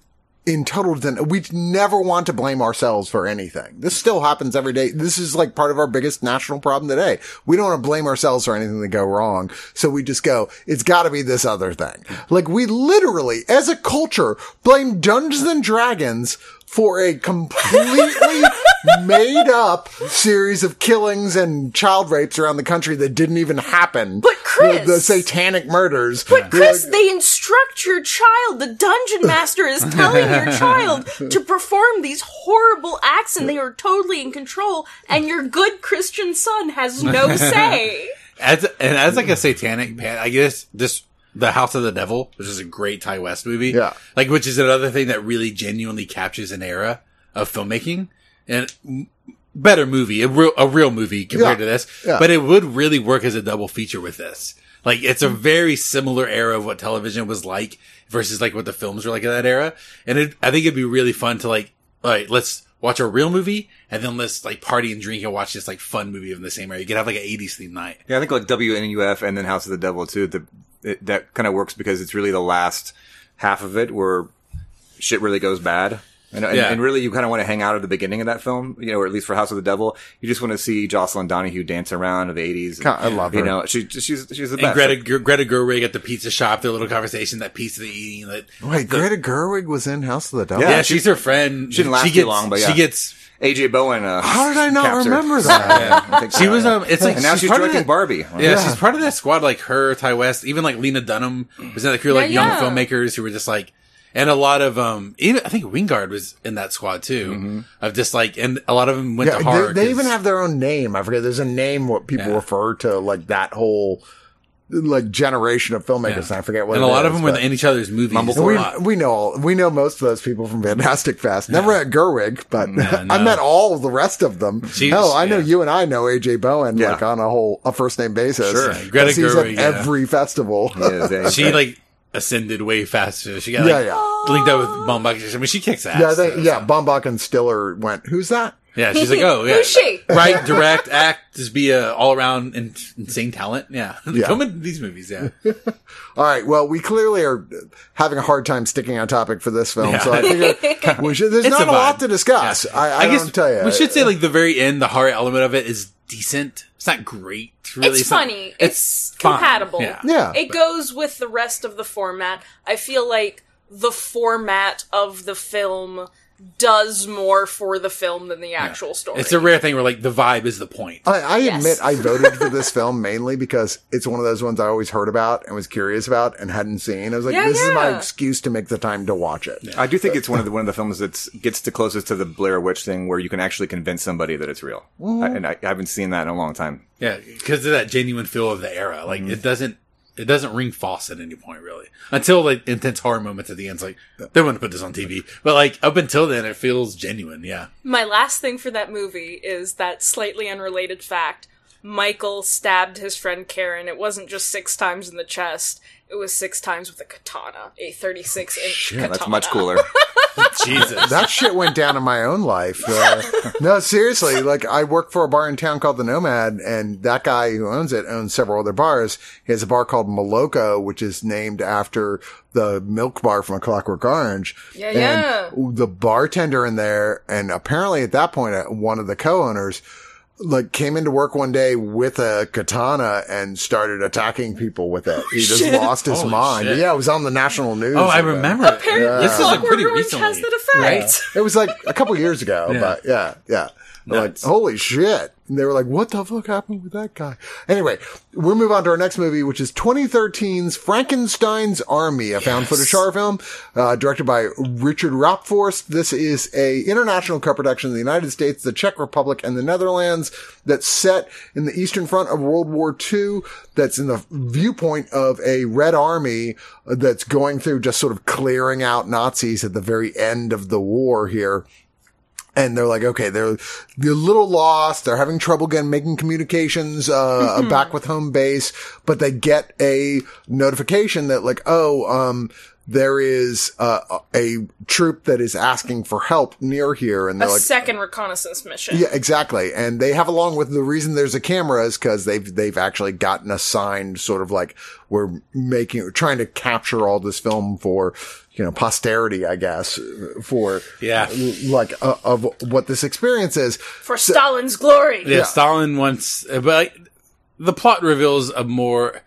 [SPEAKER 2] in total, den- we never want to blame ourselves for anything. This still happens every day. This is like part of our biggest national problem today. We don't want to blame ourselves for anything that go wrong. So we just go, it's gotta be this other thing. Like we literally, as a culture, blame Dungeons and Dragons for a completely made up series of killings and child rapes around the country that didn't even happen.
[SPEAKER 5] But Chris-
[SPEAKER 2] the, the satanic murders.
[SPEAKER 5] But Chris, they instruct your child. The dungeon master is telling your child to perform these horrible acts and they are totally in control and your good Christian son has no say.
[SPEAKER 3] As and as like a satanic pan, I guess this the House of the Devil, which is a great Ti West movie.
[SPEAKER 2] Yeah.
[SPEAKER 3] like which is another thing that really genuinely captures an era of filmmaking and better movie, a real a real movie compared
[SPEAKER 2] Yeah.
[SPEAKER 3] to this.
[SPEAKER 2] Yeah.
[SPEAKER 3] But it would really work as a double feature with this. Like it's a very similar era of what television was like versus like what the films were like in that era. And it, I think it'd be really fun to like, all right, let's watch a real movie and then let's like party and drink and watch this like fun movie in the same area. You could have like an 80s theme night.
[SPEAKER 1] Yeah, I think like WNUF and then House of the Devil too. The it, that kind of works because it's really the last half of it where shit really goes bad. And, and,
[SPEAKER 3] Yeah.
[SPEAKER 1] and really, you kind of want to hang out at the beginning of that film, you know, or at least for House of the Devil. You just want to see Jocelin Donahue dance around in the eighties.
[SPEAKER 2] God, I love her.
[SPEAKER 1] You know, she, she's she's the
[SPEAKER 3] And
[SPEAKER 1] best.
[SPEAKER 3] Greta, Gre- Greta Gerwig at the pizza shop, their little conversation, that pizza they're eating. That,
[SPEAKER 2] Wait, Greta Gerwig was in House of the Devil.
[SPEAKER 3] yeah,
[SPEAKER 1] Yeah,
[SPEAKER 3] she's her friend.
[SPEAKER 1] she didn't last
[SPEAKER 3] she
[SPEAKER 1] too
[SPEAKER 3] gets,
[SPEAKER 1] long, but yeah.
[SPEAKER 3] She gets,
[SPEAKER 1] AJ Bowen. Uh,
[SPEAKER 2] How did I not
[SPEAKER 1] captured.
[SPEAKER 2] remember that?
[SPEAKER 1] Yeah, I so,
[SPEAKER 3] she was, um, it's like,
[SPEAKER 1] and now she's,
[SPEAKER 3] part of
[SPEAKER 1] directing
[SPEAKER 3] that-
[SPEAKER 1] Barbie.
[SPEAKER 3] Yeah,
[SPEAKER 2] Yeah.
[SPEAKER 3] she's part of that squad, like her, Ti West, even like Lena Dunham was in that crew, like
[SPEAKER 5] Yeah,
[SPEAKER 3] young filmmakers who were just like, and a lot of, um, even, I think Wingard was in that squad too, of just like, and a lot of them went
[SPEAKER 2] Yeah,
[SPEAKER 3] to horror.
[SPEAKER 2] they, they
[SPEAKER 3] 'cause-
[SPEAKER 2] even have their own name. I forget. There's a name what people
[SPEAKER 3] Yeah.
[SPEAKER 2] refer to like that whole like generation of filmmakers.
[SPEAKER 3] Yeah.
[SPEAKER 2] And I forget what.
[SPEAKER 3] and a
[SPEAKER 2] it
[SPEAKER 3] lot of them were in each other's movies.
[SPEAKER 1] Mumblecore.
[SPEAKER 2] we, we know all, we know most of those people from Fantastic Fest. Never met Gerwig, but I
[SPEAKER 3] no.
[SPEAKER 2] met all the rest of them.
[SPEAKER 3] She-
[SPEAKER 2] Hell, I know you and I know AJ Bowen
[SPEAKER 1] Yeah.
[SPEAKER 2] like on a whole a first name basis.
[SPEAKER 1] Sure.
[SPEAKER 2] Because
[SPEAKER 3] Greta
[SPEAKER 2] he's at
[SPEAKER 3] yeah.
[SPEAKER 2] every festival.
[SPEAKER 1] Yeah,
[SPEAKER 3] she like ascended way faster. She got
[SPEAKER 2] Yeah,
[SPEAKER 3] like
[SPEAKER 2] yeah.
[SPEAKER 3] linked up with Baumbach. I mean, she kicks ass.
[SPEAKER 2] yeah, I think,
[SPEAKER 3] though,
[SPEAKER 2] yeah.
[SPEAKER 3] so.
[SPEAKER 2] Baumbach and Stiller went. Who's that?
[SPEAKER 3] yeah. She's like, oh yeah,
[SPEAKER 5] Who's she?
[SPEAKER 3] Right, direct, act, just be a all around in, insane talent. Yeah,
[SPEAKER 2] Yeah.
[SPEAKER 3] come in these movies. Yeah,
[SPEAKER 2] All right. Well, we clearly are having a hard time sticking on topic for this film,
[SPEAKER 3] Yeah.
[SPEAKER 2] so I figure we should. There's
[SPEAKER 3] It's
[SPEAKER 2] not
[SPEAKER 3] a
[SPEAKER 2] a, lot to discuss. I, I,
[SPEAKER 3] I guess
[SPEAKER 2] don't tell you.
[SPEAKER 3] we should say like the very end, the horror element of it is decent. It's not great. Really,
[SPEAKER 5] it's
[SPEAKER 3] not-
[SPEAKER 5] funny. It's,
[SPEAKER 3] fine.
[SPEAKER 5] compatible.
[SPEAKER 3] Yeah.
[SPEAKER 2] Yeah.
[SPEAKER 5] It goes with the rest of the format. I feel like the format of the film does more for the film than the actual story.
[SPEAKER 3] It's a rare thing where like the vibe is the point.
[SPEAKER 2] I, I
[SPEAKER 5] Yes.
[SPEAKER 2] admit I voted for this film mainly because it's one of those ones I always heard about and was curious about and hadn't seen. I was like,
[SPEAKER 5] Yeah,
[SPEAKER 2] this is my excuse to make the time to watch it.
[SPEAKER 1] I do think it's one of the one of the films that gets the closest to the Blair Witch thing, where you can actually convince somebody that it's real.
[SPEAKER 2] Mm-hmm.
[SPEAKER 1] I, and I, I haven't seen that in a long time.
[SPEAKER 3] Yeah, because of that genuine feel of the era. Like
[SPEAKER 2] Mm-hmm.
[SPEAKER 3] it doesn't it doesn't ring false at any point really. Until like intense horror moments at the end. It's like they wouldn't put this on TV. But like up until then it feels genuine, yeah.
[SPEAKER 5] My last thing for that movie is that slightly unrelated fact. Michael stabbed his friend Karen. It wasn't just six times in the chest. It was six times with a katana, a 36 inch katana.
[SPEAKER 1] That's much cooler.
[SPEAKER 3] Jesus.
[SPEAKER 2] That shit went down in my own life. Uh, no, seriously. Like I work for a bar in town called the Nomad, and that guy who owns it owns several other bars. He has a bar called Moloko, which is named after the milk bar from A Clockwork Orange.
[SPEAKER 5] Yeah,
[SPEAKER 2] and
[SPEAKER 5] yeah.
[SPEAKER 2] The bartender in there, and apparently at that uh, one of the co-owners. Like came into work one day with a katana and started attacking people with it. He just lost his
[SPEAKER 3] Holy
[SPEAKER 2] mind.
[SPEAKER 3] shit.
[SPEAKER 2] Yeah, it was on the national news.
[SPEAKER 3] oh, I
[SPEAKER 2] like
[SPEAKER 3] remember. it.
[SPEAKER 5] Apparently,
[SPEAKER 3] This is like pretty
[SPEAKER 5] Orange
[SPEAKER 3] recently.
[SPEAKER 5] has that effect.
[SPEAKER 2] It was like a couple years ago,
[SPEAKER 3] Yeah.
[SPEAKER 2] but yeah, yeah. Like, holy shit. And they were like, what the fuck happened with that guy? Anyway, we'll move on to our next movie, which is 2013's Frankenstein's Army, a found footage horror film, uh, directed by Richard Raaphorst. This is a international co-production of the United States, the Czech Republic, and the Netherlands that's set in the Eastern Front of World War II, that's in the viewpoint of a Red Army that's going through just sort of clearing out Nazis at the very end of the war here and they're like, okay, they're, they're a little lost. They're having trouble again making communications, uh, back with home base, but they get a notification that like, oh, um, there is, uh, a troop that is asking for help near here. And
[SPEAKER 5] A
[SPEAKER 2] they're like,
[SPEAKER 5] second reconnaissance mission.
[SPEAKER 2] yeah, exactly. And they have along with the reason there's a camera is because they've they've actually gotten assigned sort of like we're making we're trying to capture all this film for you know posterity, I guess, for
[SPEAKER 3] Yeah.
[SPEAKER 2] like uh, of what this experience is.
[SPEAKER 5] For Stalin's glory.
[SPEAKER 3] Yeah,
[SPEAKER 2] Yeah.
[SPEAKER 3] Stalin wants, uh, but like, the plot reveals a more.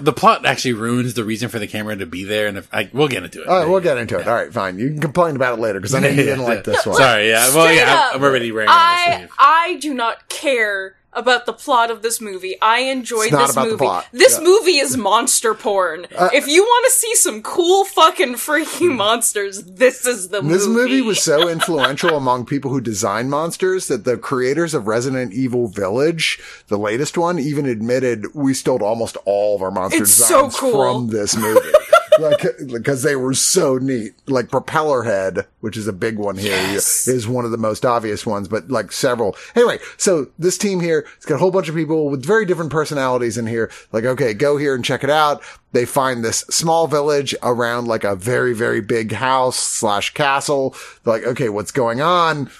[SPEAKER 3] The plot actually ruins the reason for the camera to be there, and if, like, we'll get into it.
[SPEAKER 2] All right, we'll get into it. All right, fine. You can complain about it later because I know you didn't like this one.
[SPEAKER 3] Sorry, yeah. Well,
[SPEAKER 5] Straight
[SPEAKER 3] yeah,
[SPEAKER 5] up,
[SPEAKER 3] I'm, I'm already wearing it on my
[SPEAKER 5] I
[SPEAKER 3] sleeve.
[SPEAKER 5] I do not care about the plot of this movie. I enjoyed this movie. This
[SPEAKER 2] Yeah. Uh,
[SPEAKER 5] movie is monster porn. if you want to see some cool fucking freaking monsters, this is the movie.
[SPEAKER 2] This movie was so influential among people who design monsters that the creators of Resident Evil Village, the latest one, even admitted we stole almost all of our monster
[SPEAKER 5] It's so
[SPEAKER 2] designs
[SPEAKER 5] cool.
[SPEAKER 2] from this movie. like, because they were so neat. Like Propeller Head, which is a big one here,
[SPEAKER 5] Yes.
[SPEAKER 2] is one of the most obvious ones, but like several. Anyway, so this team here, it's got a whole bunch of people with very different personalities in here. Like, okay, go here and check it out. They find this small village around like a very, very big house slash castle. They're like, okay, what's going on?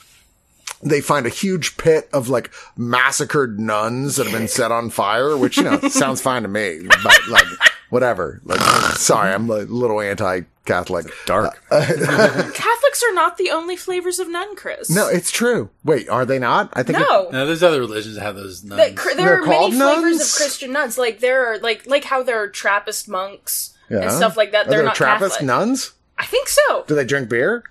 [SPEAKER 2] they find a huge pit of like massacred nuns that have been set on fire, which, you know, sounds fine to me, but like, whatever. Like, sorry, I'm a little anti-Catholic.
[SPEAKER 1] Dark.
[SPEAKER 5] Uh, Catholics are not the only flavors of nun, Chris.
[SPEAKER 2] No, it's true. Wait, are they not? I think it-
[SPEAKER 5] no.
[SPEAKER 3] No, there's other religions that have those nuns.
[SPEAKER 5] That cr- there
[SPEAKER 2] They're
[SPEAKER 5] are many
[SPEAKER 2] called
[SPEAKER 5] flavors
[SPEAKER 2] nuns?
[SPEAKER 5] of Christian nuns. Like there are like like how there are Trappist monks
[SPEAKER 2] Yeah.
[SPEAKER 5] and stuff like that.
[SPEAKER 2] Are
[SPEAKER 5] They're
[SPEAKER 2] there
[SPEAKER 5] not
[SPEAKER 2] Trappist
[SPEAKER 5] Catholic.
[SPEAKER 2] nuns?
[SPEAKER 5] I think so.
[SPEAKER 2] Do they drink beer?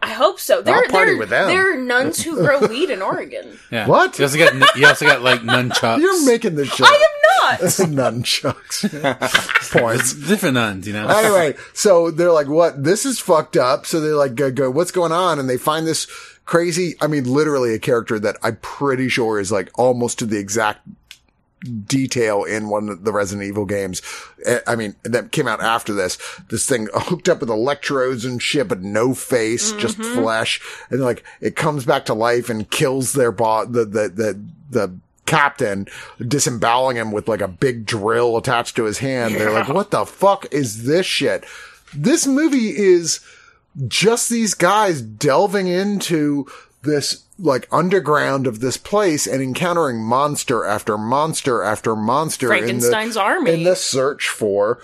[SPEAKER 5] I hope so. There,
[SPEAKER 2] party
[SPEAKER 5] there,
[SPEAKER 2] with them.
[SPEAKER 5] there are nuns who grow weed in Oregon.
[SPEAKER 3] yeah.
[SPEAKER 2] What?
[SPEAKER 3] You also got you also got like nunchucks.
[SPEAKER 2] You're making this shit.
[SPEAKER 5] I am not.
[SPEAKER 2] nunchucks. Points.
[SPEAKER 3] different nuns, you know.
[SPEAKER 2] anyway, so they're like, what? This is fucked up. So they're like, go, go, what's going on? And they find this crazy, I mean, literally a character that I'm pretty sure is like almost to the exact detail in one of the Resident Evil games. Eh, I mean, that came out after this. This thing hooked up with electrodes and shit, but no face, just flesh. And like, it comes back to life and kills their bot, the, the, the, the, captain disemboweling him with like a big drill attached to his hand. They're like, what the fuck is this shit? This movie is just these guys delving into this like underground of this place and encountering monster after monster after monster
[SPEAKER 5] Frankenstein's
[SPEAKER 2] in the,
[SPEAKER 5] army.
[SPEAKER 2] in the search for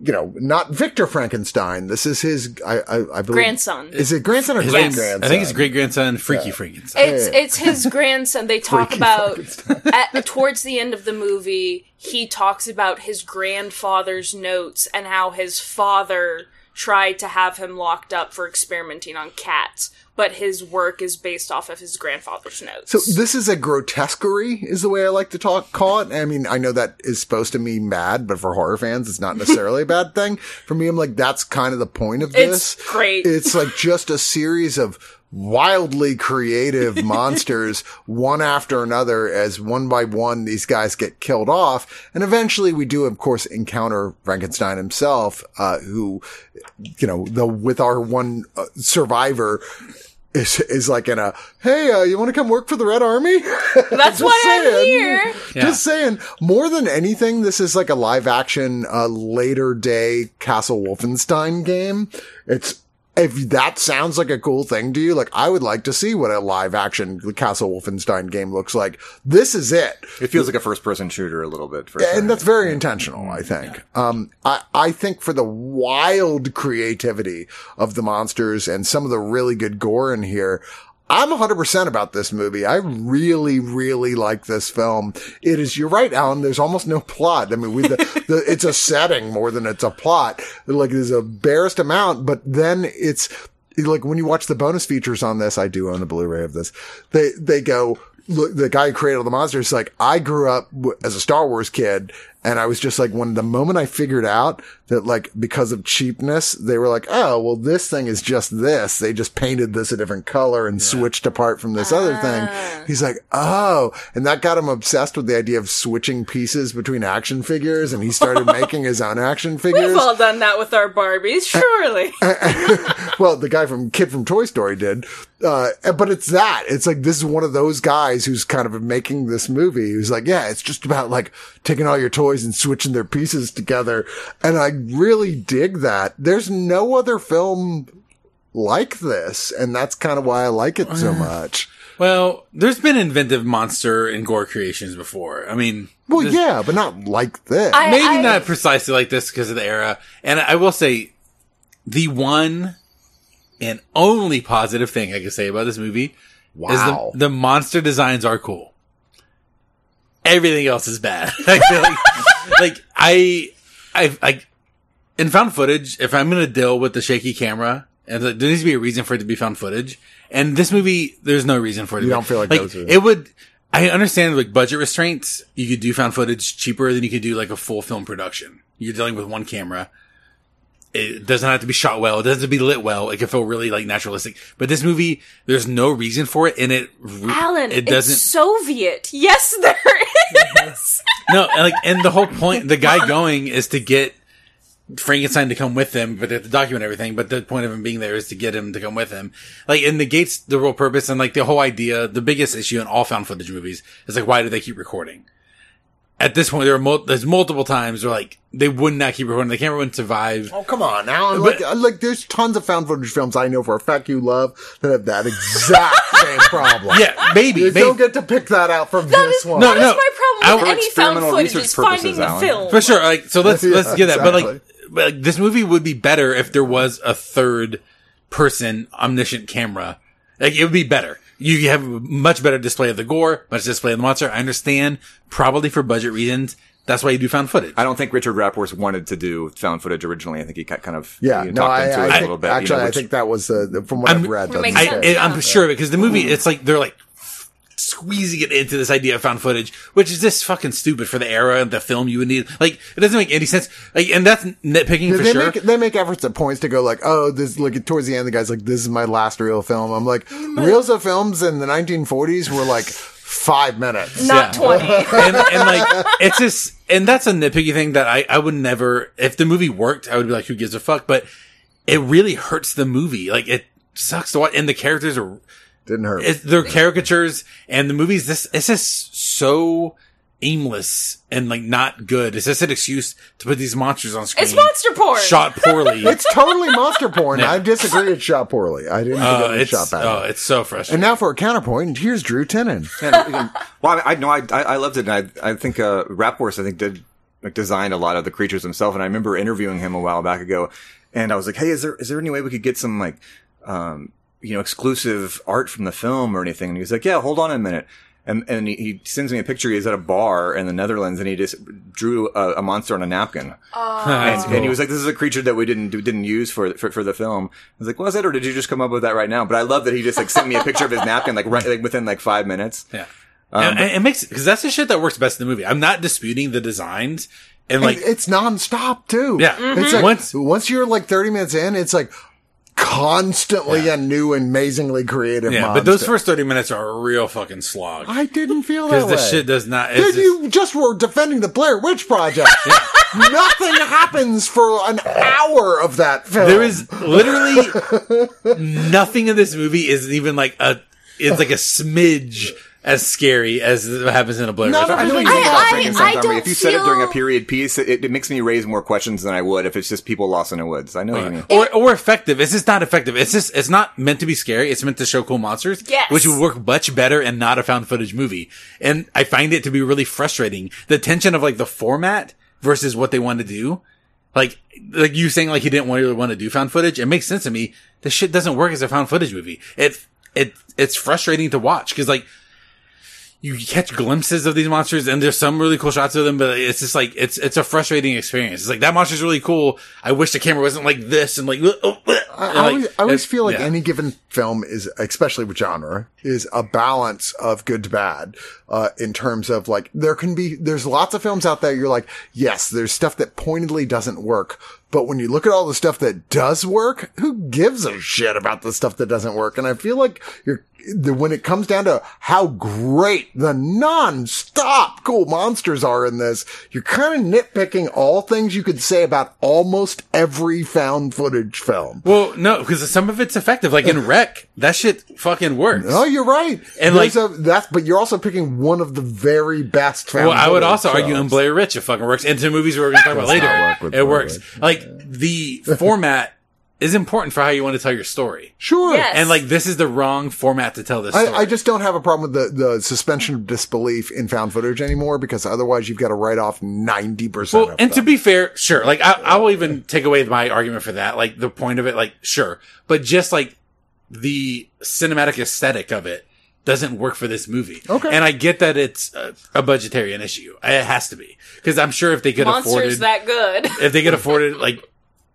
[SPEAKER 2] you know not Victor Frankenstein this is his I I, I believe
[SPEAKER 5] Grandson.
[SPEAKER 2] is it grandson or
[SPEAKER 3] His
[SPEAKER 2] great grandson
[SPEAKER 3] I think his great grandson, Freaky Frankenstein.
[SPEAKER 5] It's it's his grandson. They talk about at, towards the end of the movie. He talks about his grandfather's notes and how his father tried to have him locked up for experimenting on cats, but his work is based off of his grandfather's notes.
[SPEAKER 2] So this is a grotesquerie, is the way I like to talk call it. I mean, I know that is supposed to mean bad, but for horror fans, it's not necessarily a bad thing. For me, I'm like, that's kind of the point of this.
[SPEAKER 5] It's great.
[SPEAKER 2] It's like just a series of wildly creative monsters, one after another, as one by one these guys get killed off, and eventually we do, of course, encounter Frankenstein himself, uh, who, you know, the with our one uh, survivor is is like in a hey, uh, you want to come work for the Red Army?
[SPEAKER 5] That's
[SPEAKER 2] Just
[SPEAKER 5] why I'm
[SPEAKER 2] saying.
[SPEAKER 5] here.
[SPEAKER 2] Just saying. More than anything, this is like a live action, uh, later day Castle Wolfenstein game. It's if that sounds like a cool thing to you, like I would like to see what a live action Castle Wolfenstein game looks like. This is it.
[SPEAKER 1] It feels like a first person shooter a little bit. For sure.
[SPEAKER 2] And that's very intentional, I think. Um, I, I think for the wild creativity of the monsters and some of the really good gore in here, I'm 100% about this movie. I really, really like this film. It is, you're right, Alan, there's almost no plot. I mean, we, the, the, it's a setting more than it's a plot. Like, there's a barest amount, but then it's, like when you watch the bonus features on this, I do own a Blu-ray of this. They, they go, look, the guy who created all the monsters, is like, I grew up as a Star Wars kid. And I was just like, when the moment I figured out that like, because of cheapness, they were like, oh, well, this thing is just this. They just painted this a different color and switched apart from this other thing. He's like, oh, and that got him obsessed with the idea of switching pieces between action figures. And he started making his own action figures.
[SPEAKER 5] We've all done that with our Barbies, surely.
[SPEAKER 2] well, the guy from Kid from Toy Story did. Uh, but it's that. It's like, this is one of those guys who's kind of making this movie. Who's like, yeah, it's just about like taking all your toys and switching their pieces together. And I really dig that. There's no other film like this. And that's kind of why I like it so uh, much.
[SPEAKER 3] Well, there's been inventive monster and gore creations before. I mean,
[SPEAKER 2] Well, yeah, but not like this.
[SPEAKER 5] I-
[SPEAKER 3] maybe not precisely like this because of the era. And I will say, the one and only positive thing I can say about this movie
[SPEAKER 2] wow.
[SPEAKER 3] is the, the monster designs are cool. Everything else is bad. I feel like, like I, I, I, in found footage, if I'm going to deal with the shaky camera, and there needs to be a reason for it to be found footage. And this movie, there's no reason for it. to
[SPEAKER 2] You
[SPEAKER 3] be.
[SPEAKER 2] don't feel like those are-
[SPEAKER 3] it would. I understand like budget restraints. You could do found footage cheaper than you could do like a full film production. You're dealing with one camera. It doesn't have to be shot well. It doesn't have to be lit well. It can feel really like naturalistic. But this movie, there's no reason for it, and it re-
[SPEAKER 5] Alan,
[SPEAKER 3] it doesn't.
[SPEAKER 5] it's Soviet. Yes, there is.
[SPEAKER 3] No, and, like, and the whole point, the guy going is to get Frankenstein to come with him, but they have to document everything. But the point of him being there is to get him to come with him. Like, and negates the real purpose and like the whole idea. The biggest issue in all found footage movies is like, why do they keep recording? at this point, there are mul- there's multiple times where like they would not keep recording. The camera wouldn't survive.
[SPEAKER 2] Oh come on now! Like, uh, like, there's tons of found footage films I know for a fact you love that have that exact same problem.
[SPEAKER 3] Yeah, maybe.
[SPEAKER 2] you
[SPEAKER 3] maybe.
[SPEAKER 2] don't get to pick that out from
[SPEAKER 5] That
[SPEAKER 2] this
[SPEAKER 5] is,
[SPEAKER 2] one.
[SPEAKER 5] that
[SPEAKER 3] No,
[SPEAKER 5] is
[SPEAKER 3] no.
[SPEAKER 5] My problem any found
[SPEAKER 1] experimental
[SPEAKER 5] footage
[SPEAKER 1] research
[SPEAKER 5] is finding
[SPEAKER 1] purposes,
[SPEAKER 5] the
[SPEAKER 1] Alan.
[SPEAKER 5] film.
[SPEAKER 3] For sure. Like, so let's,
[SPEAKER 2] Yeah,
[SPEAKER 3] let's get that. But like, but like, this movie would be better if there was a third person omniscient camera. Like, it would be better. You have much better display of the gore, much display of the monster. I understand, probably for budget reasons. That's why you do found footage.
[SPEAKER 1] I don't think Richard Raaphorst wanted to do found footage originally. I think he kind of
[SPEAKER 2] Yeah,
[SPEAKER 1] you know,
[SPEAKER 2] no,
[SPEAKER 1] talked
[SPEAKER 2] I,
[SPEAKER 1] into
[SPEAKER 2] I
[SPEAKER 1] it
[SPEAKER 2] think,
[SPEAKER 1] little bit. you
[SPEAKER 2] actually,
[SPEAKER 1] know,
[SPEAKER 2] I think that was uh, from what
[SPEAKER 3] I'm-
[SPEAKER 2] I've read.
[SPEAKER 5] It
[SPEAKER 2] that's
[SPEAKER 5] makes
[SPEAKER 2] the
[SPEAKER 3] I,
[SPEAKER 5] sense,
[SPEAKER 2] case.
[SPEAKER 3] I, I'm
[SPEAKER 5] yeah.
[SPEAKER 3] sure because the movie, it's like they're like squeezing it into this idea of found footage, which is just fucking stupid for the era and the film you would need. Like, it doesn't make any sense. Like, and that's nitpicking for
[SPEAKER 2] they
[SPEAKER 3] sure.
[SPEAKER 2] make they make efforts at points to go like, oh, this like towards the end, the guy's like, this is my last real film. I'm like, mm, reels of films in the 1940s were like five minutes.
[SPEAKER 5] Not
[SPEAKER 3] Yeah.
[SPEAKER 5] 20.
[SPEAKER 3] and, and like it's just and that's a nitpicky thing that I, I would never if the movie worked I would be like who gives a fuck but it really hurts the movie like it sucks to watch and the characters are
[SPEAKER 2] Didn't hurt.
[SPEAKER 3] it, they're caricatures and the movie's this it's just so aimless and like not good it's just an excuse to put these monsters on screen
[SPEAKER 5] It's monster porn.
[SPEAKER 3] shot poorly
[SPEAKER 2] it's totally monster porn.
[SPEAKER 3] Yeah.
[SPEAKER 2] I disagree. It's shot poorly. I didn't think
[SPEAKER 3] uh,
[SPEAKER 2] it shot badly.
[SPEAKER 3] oh, it's so frustrating.
[SPEAKER 2] and now for a counterpoint, here's Drew Tinnin.
[SPEAKER 1] And, and- well, I, I know I, I I loved it. And I I think uh, Raaphorst, I think did like designed a lot of the creatures himself. And I remember interviewing him a while back ago, and I was like, hey, is there is there any way we could get some like um you know exclusive art from the film or anything? And he was like, yeah, hold on a minute. And, and he, he sends me a picture. He's at a bar in the Netherlands, and he just drew a, a monster on a napkin.
[SPEAKER 3] That's
[SPEAKER 1] And, and he was like, "This is a creature that we didn't didn't use for, for for the film." I was like, "Was it, or did you just come up with that right now?" But I love that he just like sent me a picture of his napkin like right like within like five minutes.
[SPEAKER 3] yeah
[SPEAKER 2] Um,
[SPEAKER 3] and, and it makes because that's the shit that works best in the movie I'm not disputing the designs and like
[SPEAKER 2] and it's nonstop too.
[SPEAKER 3] Yeah.
[SPEAKER 2] It's like
[SPEAKER 3] Once-
[SPEAKER 2] once, you're like 30 minutes in, it's like constantly a new, amazingly creative
[SPEAKER 3] Yeah,
[SPEAKER 2] monster.
[SPEAKER 3] but those first 30 minutes are a real fucking slog.
[SPEAKER 2] I didn't feel that
[SPEAKER 3] Because
[SPEAKER 2] way.
[SPEAKER 3] the shit does not.
[SPEAKER 2] Dude,
[SPEAKER 3] just,
[SPEAKER 2] you just were defending the Blair Witch Project. Nothing happens for an hour of that film.
[SPEAKER 3] there is literally nothing in this movie is even like a. It's like a smidge as scary as what happens in a Blair
[SPEAKER 2] No,
[SPEAKER 3] Witch.
[SPEAKER 2] no,
[SPEAKER 1] I know you
[SPEAKER 5] I-
[SPEAKER 1] think about
[SPEAKER 5] I-
[SPEAKER 1] Frankenstein,
[SPEAKER 5] I don't
[SPEAKER 1] If you said it during a period piece, it, it makes me raise more questions than I would if it's just people lost in the woods. I know you mean.
[SPEAKER 3] or, or effective. It's just not effective. It's just, it's not meant to be scary. It's meant to show cool monsters.
[SPEAKER 5] Yes.
[SPEAKER 3] Which would work much better and not a found footage movie. And I find it to be really frustrating. The tension of like the format versus what they want to do. Like, like you saying like he didn't really want to do found footage. It makes sense to me. This shit doesn't work as a found footage movie. It, it, it's frustrating to watch. Cause like, you catch glimpses of these monsters and there's some really cool shots of them, but it's just like, it's, it's a frustrating experience. It's like, that monster's really cool. I wish the camera wasn't like this and like, oh,
[SPEAKER 2] I,
[SPEAKER 3] and,
[SPEAKER 2] I
[SPEAKER 3] like,
[SPEAKER 2] always, I always feel like
[SPEAKER 3] yeah.
[SPEAKER 2] any given film is, especially with genre, is a balance of good to bad. Uh, in terms of like, there can be, there's lots of films out there. You're like, yes, there's stuff that pointedly doesn't work. But when you look at all the stuff that does work, who gives a shit about the stuff that doesn't work? And I feel like you're, the, when it comes down to how great the non-stop cool monsters are in this, you're kind of nitpicking all things you could say about almost every found footage film.
[SPEAKER 3] Well, no, because some of it's effective. Like in Rec, that shit fucking works.
[SPEAKER 2] Oh, you're right.
[SPEAKER 3] And,
[SPEAKER 2] There's
[SPEAKER 3] like-
[SPEAKER 2] a, that's, but you're also picking one of the very best. Found
[SPEAKER 3] Well, I would also argue in
[SPEAKER 2] films.
[SPEAKER 3] Blair Witch, it fucking works. And to movies we're going to talk about later,
[SPEAKER 2] work
[SPEAKER 3] it works. Like the format is important for how you want to tell your story.
[SPEAKER 2] Sure.
[SPEAKER 5] Yes.
[SPEAKER 3] And like this is the wrong format to tell this story.
[SPEAKER 2] I, I just don't have a problem with the, the suspension of disbelief in found footage anymore because otherwise you've got to write off 90%
[SPEAKER 3] well,
[SPEAKER 2] of
[SPEAKER 3] and to be fair, sure. Like I, I will even take away my argument for that. Like the point of it, like sure, but just like the cinematic aesthetic of it doesn't work for this movie.
[SPEAKER 2] Okay.
[SPEAKER 3] And I get that it's a, a budgetarian issue. It has to be because I'm sure if they could afford
[SPEAKER 5] Monsters
[SPEAKER 3] it,
[SPEAKER 5] that good.
[SPEAKER 3] if they could afford it, like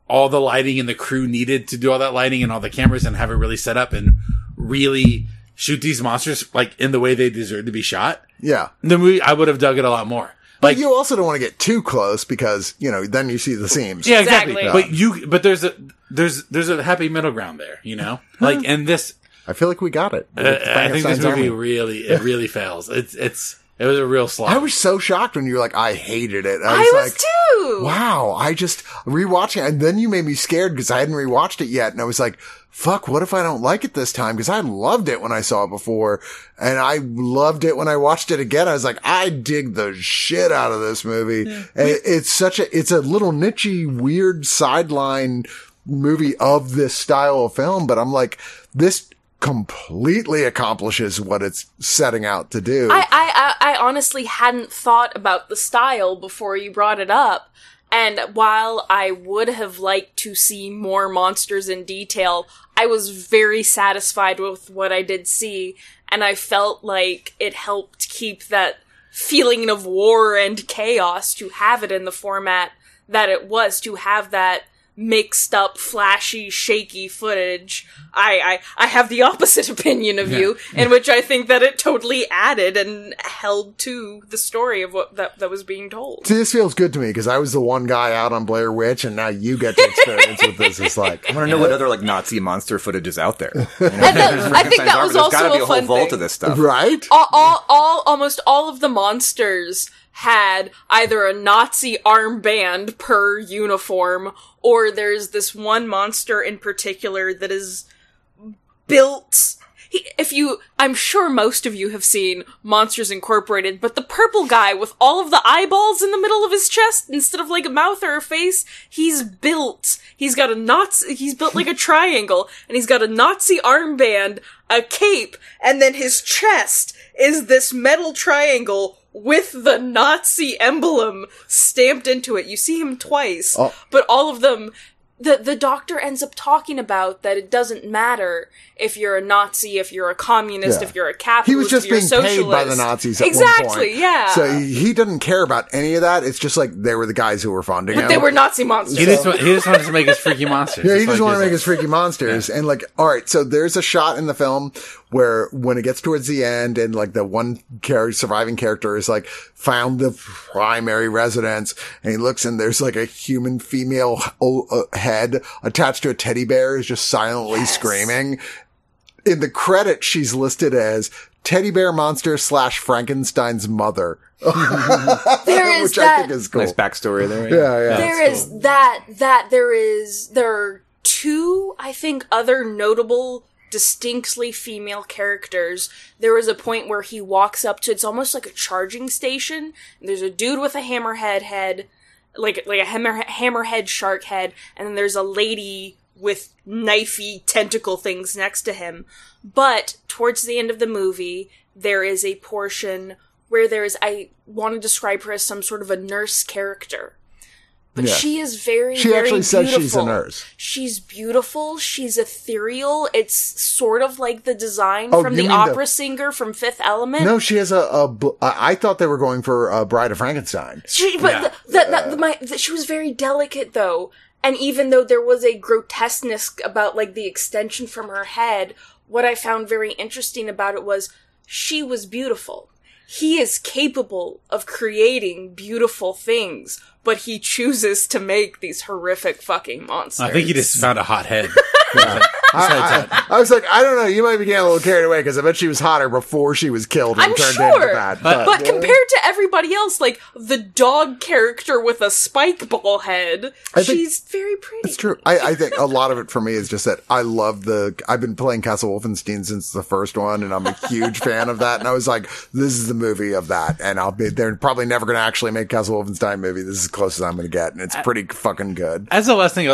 [SPEAKER 3] all the lighting and the crew needed to do all that lighting and all the cameras and have it really set up and really shoot these monsters like in the way they deserve to be shot,
[SPEAKER 2] yeah.
[SPEAKER 3] the movie I would have dug it a lot more.
[SPEAKER 2] But
[SPEAKER 3] Like
[SPEAKER 2] you also don't want to get too close because, you know, then you see the seams.
[SPEAKER 3] yeah, exactly.
[SPEAKER 5] Exactly.
[SPEAKER 3] But you, but there's a there's there's a happy middle ground there, you know. Like and this,
[SPEAKER 2] I feel like we got it.
[SPEAKER 3] uh, I think this movie
[SPEAKER 2] Army.
[SPEAKER 3] really it really fails. It's it's It was a real slog.
[SPEAKER 2] I was so shocked when you were like, I hated it. I
[SPEAKER 5] I
[SPEAKER 2] was,
[SPEAKER 5] was
[SPEAKER 2] like,
[SPEAKER 5] too.
[SPEAKER 2] wow, I just rewatching it. And then you made me scared because I hadn't rewatched it yet. And I was like, fuck, what if I don't like it this time? Because I loved it when I saw it before. And I loved it when I watched it again. I was like, I dig the shit out of this movie. And it- it's such a, it's a little nichey, weird sideline movie of this style of film. But I'm like, this completely accomplishes what it's setting out to do.
[SPEAKER 5] I, I, I honestly hadn't thought about the style before you brought it up. And while I would have liked to see more monsters in detail, I was very satisfied with what I did see, and I felt like it helped keep that feeling of war and chaos to have it in the format that it was, to have that mixed up, flashy, shaky footage. I, I, I have the opposite opinion of you, in which I think that it totally added and held to the story of what that, that was being told.
[SPEAKER 2] See, this feels good to me because I was the one guy out on Blair Witch, and now you get to experience with this. It's like,
[SPEAKER 1] I want to know what other like Nazi monster footage is out there. You know,
[SPEAKER 5] I think that was
[SPEAKER 1] There's
[SPEAKER 5] also
[SPEAKER 1] gotta be
[SPEAKER 5] a
[SPEAKER 1] a whole vault
[SPEAKER 5] thing.
[SPEAKER 1] of this stuff.
[SPEAKER 2] right?
[SPEAKER 5] all, all, all, almost all of the monsters had either a Nazi armband per uniform, or there's this one monster in particular that is built. He, if you, I'm sure most of you have seen Monsters Incorporated, but the purple guy with all of the eyeballs in the middle of his chest instead of like a mouth or a face, he's built. He's got a Nazi, he's built like a triangle, and he's got a Nazi armband, a cape, and then his chest is this metal triangle with the Nazi emblem stamped into it. You see him twice,
[SPEAKER 2] Oh.
[SPEAKER 5] but all of them the the doctor ends up talking about that it doesn't matter if you're a Nazi, if you're a communist,
[SPEAKER 2] Yeah.
[SPEAKER 5] if you're a capitalist,
[SPEAKER 2] He was just
[SPEAKER 5] if
[SPEAKER 2] being
[SPEAKER 5] a
[SPEAKER 2] paid
[SPEAKER 5] socialist.
[SPEAKER 2] by the Nazis at
[SPEAKER 5] exactly,
[SPEAKER 2] one point.
[SPEAKER 5] yeah.
[SPEAKER 2] So he, he doesn't care about any of that. It's just like they were the guys who were funding
[SPEAKER 5] but
[SPEAKER 2] him.
[SPEAKER 5] they were Nazi monsters.
[SPEAKER 3] he just he just wanted to make his freaky monsters.
[SPEAKER 2] Yeah, he
[SPEAKER 3] That's
[SPEAKER 2] just wanted to make his freaky monsters. And like, all right, so there's a shot in the film where when it gets towards the end and like the one character, surviving character is like found the primary residence and he looks and there's like a human female uh, head attached to a teddy bear is just silently screaming. In the credit, she's listed as teddy bear monster slash Frankenstein's mother,
[SPEAKER 5] there is
[SPEAKER 2] which I
[SPEAKER 5] that.
[SPEAKER 2] think is cool.
[SPEAKER 1] Nice backstory there.
[SPEAKER 2] yeah, yeah.
[SPEAKER 5] there is that that there is there are two i think other notable distinctly female characters there is a point where he walks up to it's almost like a charging station. There's a dude with a hammerhead head like like a hammer, hammerhead shark head and then there's a lady with knifey tentacle things next to him. But towards the end of the movie there is a portion where there is i want to describe her as some sort of a nurse character but
[SPEAKER 2] Yeah.
[SPEAKER 5] she is very
[SPEAKER 2] She
[SPEAKER 5] very
[SPEAKER 2] actually says
[SPEAKER 5] beautiful.
[SPEAKER 2] she's a nurse.
[SPEAKER 5] she's beautiful she's ethereal it's sort of like the design
[SPEAKER 2] Oh,
[SPEAKER 5] from the
[SPEAKER 2] mean the-
[SPEAKER 5] opera singer from fifth element
[SPEAKER 2] No, she has a, a. bl- I I thought they were going for a Bride of Frankenstein.
[SPEAKER 5] She, but
[SPEAKER 3] Yeah.
[SPEAKER 5] the, the, the, uh, my, the, she was very delicate though, and even though there was a grotesqueness about like the extension from her head, what I found very interesting about it was she was beautiful. He is capable of creating beautiful things, but he chooses to make these horrific fucking monsters.
[SPEAKER 3] I think he just found a hot head.
[SPEAKER 2] I, I, I was like, I don't know. You might be getting a little carried away because I bet she was hotter before she was killed and
[SPEAKER 5] I'm
[SPEAKER 2] turned
[SPEAKER 5] sure,
[SPEAKER 2] into that.
[SPEAKER 5] but, compared to everybody else, like the dog character with a spike ball head,
[SPEAKER 2] I
[SPEAKER 5] she's very pretty.
[SPEAKER 2] It's true. I, I think a lot of it for me is just that I love the. I've been playing Castle Wolfenstein since the first one, and I'm a huge fan of that. And I was like, this is the movie of that. And I'll be. They're probably never going to actually make Castle Wolfenstein movie. This is as close as I'm going to get, and it's pretty fucking good.
[SPEAKER 3] As the last thing,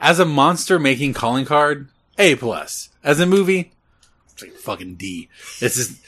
[SPEAKER 3] as a monster making calling card, A plus. As a movie, it's like fucking D. It's just,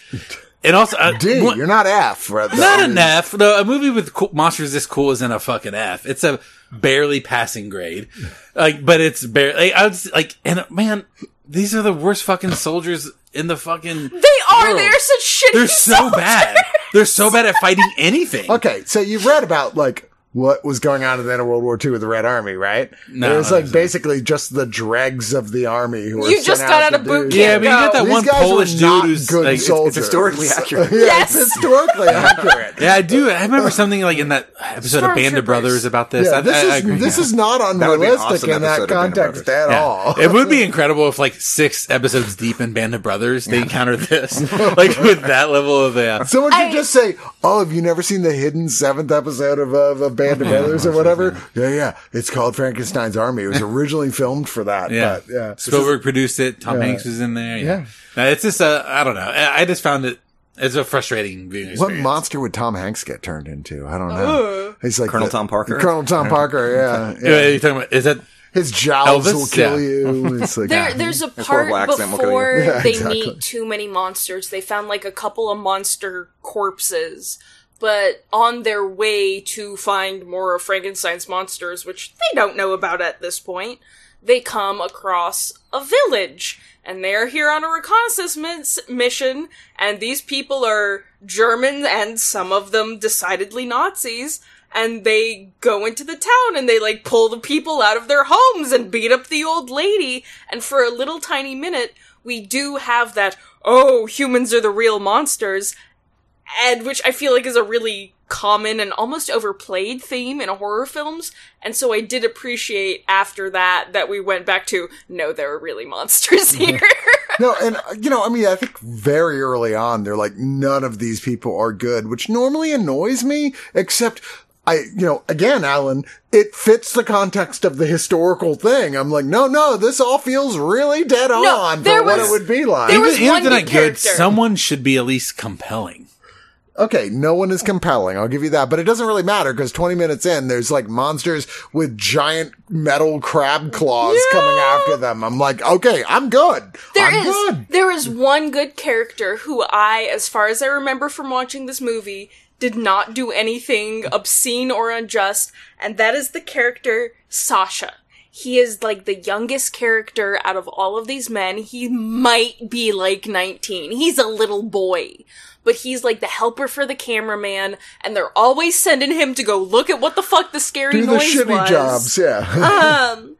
[SPEAKER 3] and also uh,
[SPEAKER 2] D,
[SPEAKER 3] one-
[SPEAKER 2] you're not F. Right?
[SPEAKER 3] not an F. No, a movie with cool, monsters this cool isn't a fucking F. It's a barely passing grade. Like, but it's barely. Like, I would s- like, and man, these are the worst fucking soldiers in the fucking.
[SPEAKER 5] They are.
[SPEAKER 3] world.
[SPEAKER 5] They're such shitty.
[SPEAKER 3] They're so
[SPEAKER 5] soldiers.
[SPEAKER 3] bad. They're so bad at fighting anything.
[SPEAKER 2] Okay, so you've read about like what was going on in the end of World War II with the Red Army, right?
[SPEAKER 3] No,
[SPEAKER 2] it was like
[SPEAKER 3] no.
[SPEAKER 2] basically just the dregs of the army who were
[SPEAKER 5] You just got
[SPEAKER 2] out
[SPEAKER 5] out of boot camp.
[SPEAKER 3] Yeah, but you got that
[SPEAKER 2] These
[SPEAKER 3] one Polish dude
[SPEAKER 2] not
[SPEAKER 3] who's
[SPEAKER 2] good
[SPEAKER 3] like, it's- it's
[SPEAKER 1] historically accurate.
[SPEAKER 2] yeah,
[SPEAKER 5] Yes.
[SPEAKER 2] it's historically accurate.
[SPEAKER 3] Yeah, I do. I remember something like in that episode of Band of Brothers about this.
[SPEAKER 2] Yeah,
[SPEAKER 3] I,
[SPEAKER 2] this
[SPEAKER 3] I, I
[SPEAKER 2] is
[SPEAKER 3] agree.
[SPEAKER 2] this is not
[SPEAKER 1] would be
[SPEAKER 2] unrealistic
[SPEAKER 1] awesome
[SPEAKER 2] in that
[SPEAKER 1] episode of Band of
[SPEAKER 2] context at
[SPEAKER 3] Yeah.
[SPEAKER 2] all.
[SPEAKER 3] It would be incredible if like six episodes deep in Band of Brothers they encountered this, like with that level of uh,
[SPEAKER 2] Someone should
[SPEAKER 5] I-
[SPEAKER 2] just say, "Oh, have you never seen the hidden seventh episode of of, of Band of Brothers or whatever?" Yeah, yeah. It's called Frankenstein's Army. It was originally filmed for that.
[SPEAKER 3] Yeah.
[SPEAKER 2] but, yeah.
[SPEAKER 3] Spielberg produced it. Tom
[SPEAKER 2] Yeah.
[SPEAKER 3] Hanks was in there. Yeah,
[SPEAKER 2] Yeah.
[SPEAKER 3] No, it's just uh, I don't know. I, I just found it. It's a frustrating viewing
[SPEAKER 2] What monster would Tom Hanks get turned into? I don't know. He's like
[SPEAKER 1] Colonel
[SPEAKER 2] the-
[SPEAKER 1] Tom Parker?
[SPEAKER 2] Colonel Tom Parker. Yeah,
[SPEAKER 3] Yeah,
[SPEAKER 2] yeah.
[SPEAKER 3] you talking about? Is that
[SPEAKER 2] His jowls
[SPEAKER 3] Elvis?
[SPEAKER 2] will kill
[SPEAKER 3] Yeah.
[SPEAKER 2] you. It's like
[SPEAKER 5] There, there's a part
[SPEAKER 1] horrible accent will
[SPEAKER 5] before
[SPEAKER 2] Yeah,
[SPEAKER 5] they
[SPEAKER 2] exactly.
[SPEAKER 5] meet too many monsters. They found like a couple of monster corpses, but on their way to find more of Frankenstein's monsters, which they don't know about at this point, they come across a village. And they're here on a reconnaissance mis- mission, and these people are German and some of them decidedly Nazis. And they go into the town and they like pull the people out of their homes and beat up the old lady. And for a little tiny minute, we do have that, oh, humans are the real monsters. And which I feel like is a really common and almost overplayed theme in horror films. And so I did appreciate after that that we went back to, no, there are really monsters here.
[SPEAKER 2] No, and uh, you know, I mean, I think very early on, they're like, none of these people are good, which normally annoys me, except I, you know, again, Alan, it fits the context of the historical thing. I'm like, no, no, this all feels really dead on for
[SPEAKER 5] there
[SPEAKER 2] what
[SPEAKER 5] was-
[SPEAKER 2] it would be like.
[SPEAKER 5] there was
[SPEAKER 3] even, even
[SPEAKER 5] one
[SPEAKER 3] if they're
[SPEAKER 5] good
[SPEAKER 3] not good,
[SPEAKER 5] character.
[SPEAKER 3] someone should be at least compelling.
[SPEAKER 2] Okay, no one is compelling. I'll give you that, but it doesn't really matter because 20 minutes in, there's like monsters with giant metal crab claws coming after them. I'm like, okay, I'm good.
[SPEAKER 5] There
[SPEAKER 2] I'm
[SPEAKER 5] is
[SPEAKER 2] good.
[SPEAKER 5] there is one good character who I, as far as I remember from watching this movie, did not do anything obscene or unjust, and that is the character Sasha. He is like the youngest character out of all of these men. He might be like 19. He's a little boy. But he's like the helper for the cameraman, and they're always sending him to go look at what the fuck the scary
[SPEAKER 2] Do the
[SPEAKER 5] noise
[SPEAKER 2] shitty
[SPEAKER 5] was.
[SPEAKER 2] jobs, yeah.
[SPEAKER 5] Um,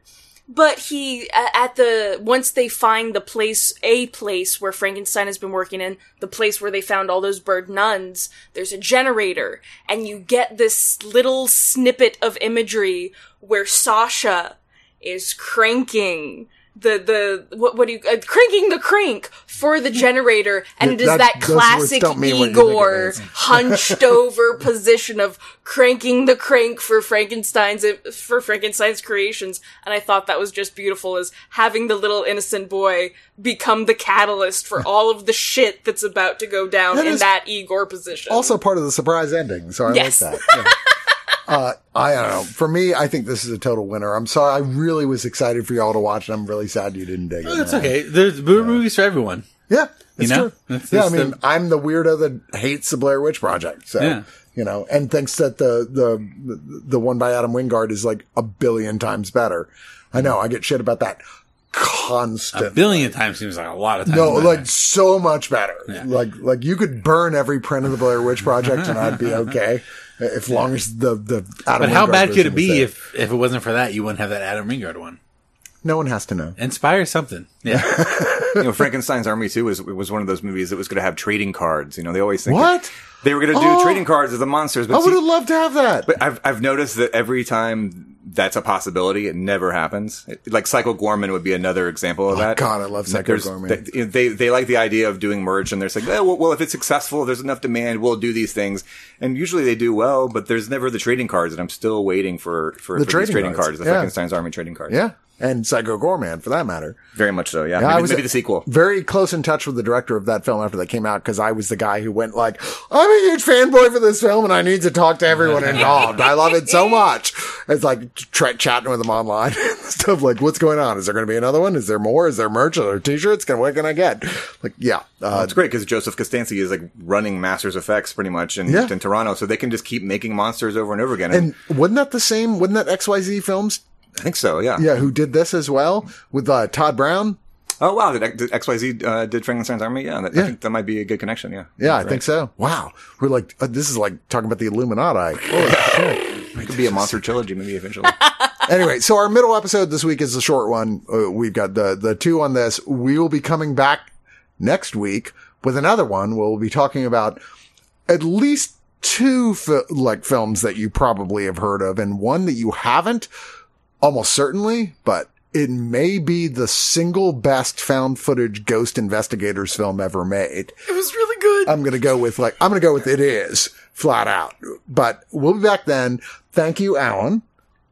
[SPEAKER 5] but he at the once they find the place, a place where Frankenstein has been working in, the place where they found all those bird nuns. There's a generator, and you get this little snippet of imagery where Sasha is cranking. The the what what do you uh, cranking the crank for the generator and it is
[SPEAKER 2] that-
[SPEAKER 5] that, classic
[SPEAKER 2] don't mean what you think it
[SPEAKER 5] Igor hunched over position of cranking the crank for Frankenstein's for Frankenstein's creations, and I thought that was just beautiful as having the little innocent boy become the catalyst for all of the shit that's about to go down
[SPEAKER 2] That
[SPEAKER 5] in that Igor position.
[SPEAKER 2] also part of the surprise ending, so I
[SPEAKER 5] Yes.
[SPEAKER 2] like that. Yeah. Uh, I don't know. For me, I think this is a total winner. I'm sorry. I really was excited for y'all to watch, and I'm really sad you didn't dig it.
[SPEAKER 3] It's okay. There's boo movies for everyone.
[SPEAKER 2] Yeah, it's
[SPEAKER 3] You know?
[SPEAKER 2] true.
[SPEAKER 3] That's-
[SPEAKER 2] yeah, I mean,
[SPEAKER 3] the-
[SPEAKER 2] I'm the weirdo that hates the Blair Witch Project. So,
[SPEAKER 3] Yeah.
[SPEAKER 2] you know, and thinks that the, the, the one by Adam Wingard is like a billion times better. I know, I get shit about that constantly.
[SPEAKER 3] A billion times seems like a lot of times.
[SPEAKER 2] No,
[SPEAKER 3] better.
[SPEAKER 2] like so much better. Like, like you could burn every print of the Blair Witch Project and I'd be okay. If long as the, the Adam
[SPEAKER 3] but how
[SPEAKER 2] Wingard
[SPEAKER 3] bad could it be if if it wasn't for that? You wouldn't have that Adam Wingard one.
[SPEAKER 2] no one has to know?
[SPEAKER 3] Inspire something. Yeah.
[SPEAKER 1] you know, Frankenstein's Army too was, was one of those movies that was going to have trading cards. You know, they always think
[SPEAKER 2] What?
[SPEAKER 1] they were going to do
[SPEAKER 2] Oh.
[SPEAKER 1] trading cards of the monsters, but
[SPEAKER 2] I would have loved to have that.
[SPEAKER 1] But I've I've noticed that every time that's a possibility, it never happens. It- like Psycho Goreman would be another example of oh, that.
[SPEAKER 2] Oh, God, I love Psycho Goreman.
[SPEAKER 1] They, they they like the idea of doing merch, and they're like, well, well, if it's successful, there's enough demand, we'll do these things. And usually they do well, but there's never the trading cards, and I'm still waiting for for,
[SPEAKER 2] The
[SPEAKER 1] for
[SPEAKER 2] trading
[SPEAKER 1] these trading
[SPEAKER 2] cards,
[SPEAKER 1] cards, the
[SPEAKER 2] yeah.
[SPEAKER 1] Frankenstein's Army trading cards.
[SPEAKER 2] yeah. And Psycho Goreman for that matter.
[SPEAKER 1] very much so. Yeah,
[SPEAKER 2] Yeah,
[SPEAKER 1] maybe,
[SPEAKER 2] I was
[SPEAKER 1] maybe the sequel.
[SPEAKER 2] Very close in touch with the director of that film after they came out because I was the guy who went like, "I'm a huge fanboy for this film and I need to talk to everyone involved. I love it so much." It's like tra- chatting with them online stuff like, "What's going on? Is there going to be another one? Is there more? Is there merch? Are there t-shirts? Can what can I get?" Like, yeah, uh,
[SPEAKER 1] It's great because Joseph Costanzi is like running Masters Effects pretty much in,
[SPEAKER 2] Yeah.
[SPEAKER 1] in Toronto, so they can just keep making monsters over and over again.
[SPEAKER 2] and wasn't that the same? Wasn't that XYZ Films?
[SPEAKER 1] I think so. Yeah.
[SPEAKER 2] Yeah, who did this as well with uh, Todd Brown?
[SPEAKER 1] Oh wow! Did, did XYZ uh, did Frankenstein's Army? Yeah, that,
[SPEAKER 2] Yeah.
[SPEAKER 1] I think that might be a good connection. Yeah.
[SPEAKER 2] Yeah, I think so. Wow, we're like uh, this is like talking about the Illuminati.
[SPEAKER 1] It could be a monster trilogy maybe eventually.
[SPEAKER 2] anyway, so our middle episode this week is the short one. Uh, we've got the the two on this. We will be coming back next week with another one. We'll be talking about at least two fi- like films that you probably have heard of, and one that you haven't, almost certainly, but. It may be the single best found footage ghost investigators film ever made.
[SPEAKER 5] It was really good.
[SPEAKER 2] I'm going to go with like, I'm going to go with it is flat out, but we'll be back then. Thank you, Alan.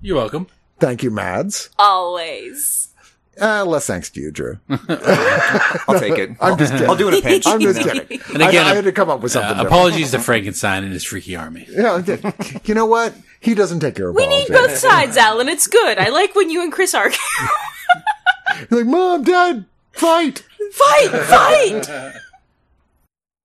[SPEAKER 3] You're welcome.
[SPEAKER 2] Thank you, Mads.
[SPEAKER 5] Always.
[SPEAKER 2] Uh, less thanks to you, Drew.
[SPEAKER 1] I'll take it.
[SPEAKER 2] I'm just kidding.
[SPEAKER 1] I'll do it in a pinch.
[SPEAKER 2] I'm just kidding.
[SPEAKER 3] And again,
[SPEAKER 2] I, I had to come up with something.
[SPEAKER 3] Uh, apologies to Frankenstein and his freaky army.
[SPEAKER 2] Yeah, you know what? He doesn't take care of
[SPEAKER 5] We need both sides, Alan. It's good. I like when you and Chris argue.
[SPEAKER 2] Like, mom, dad, fight.
[SPEAKER 5] fight! Fight!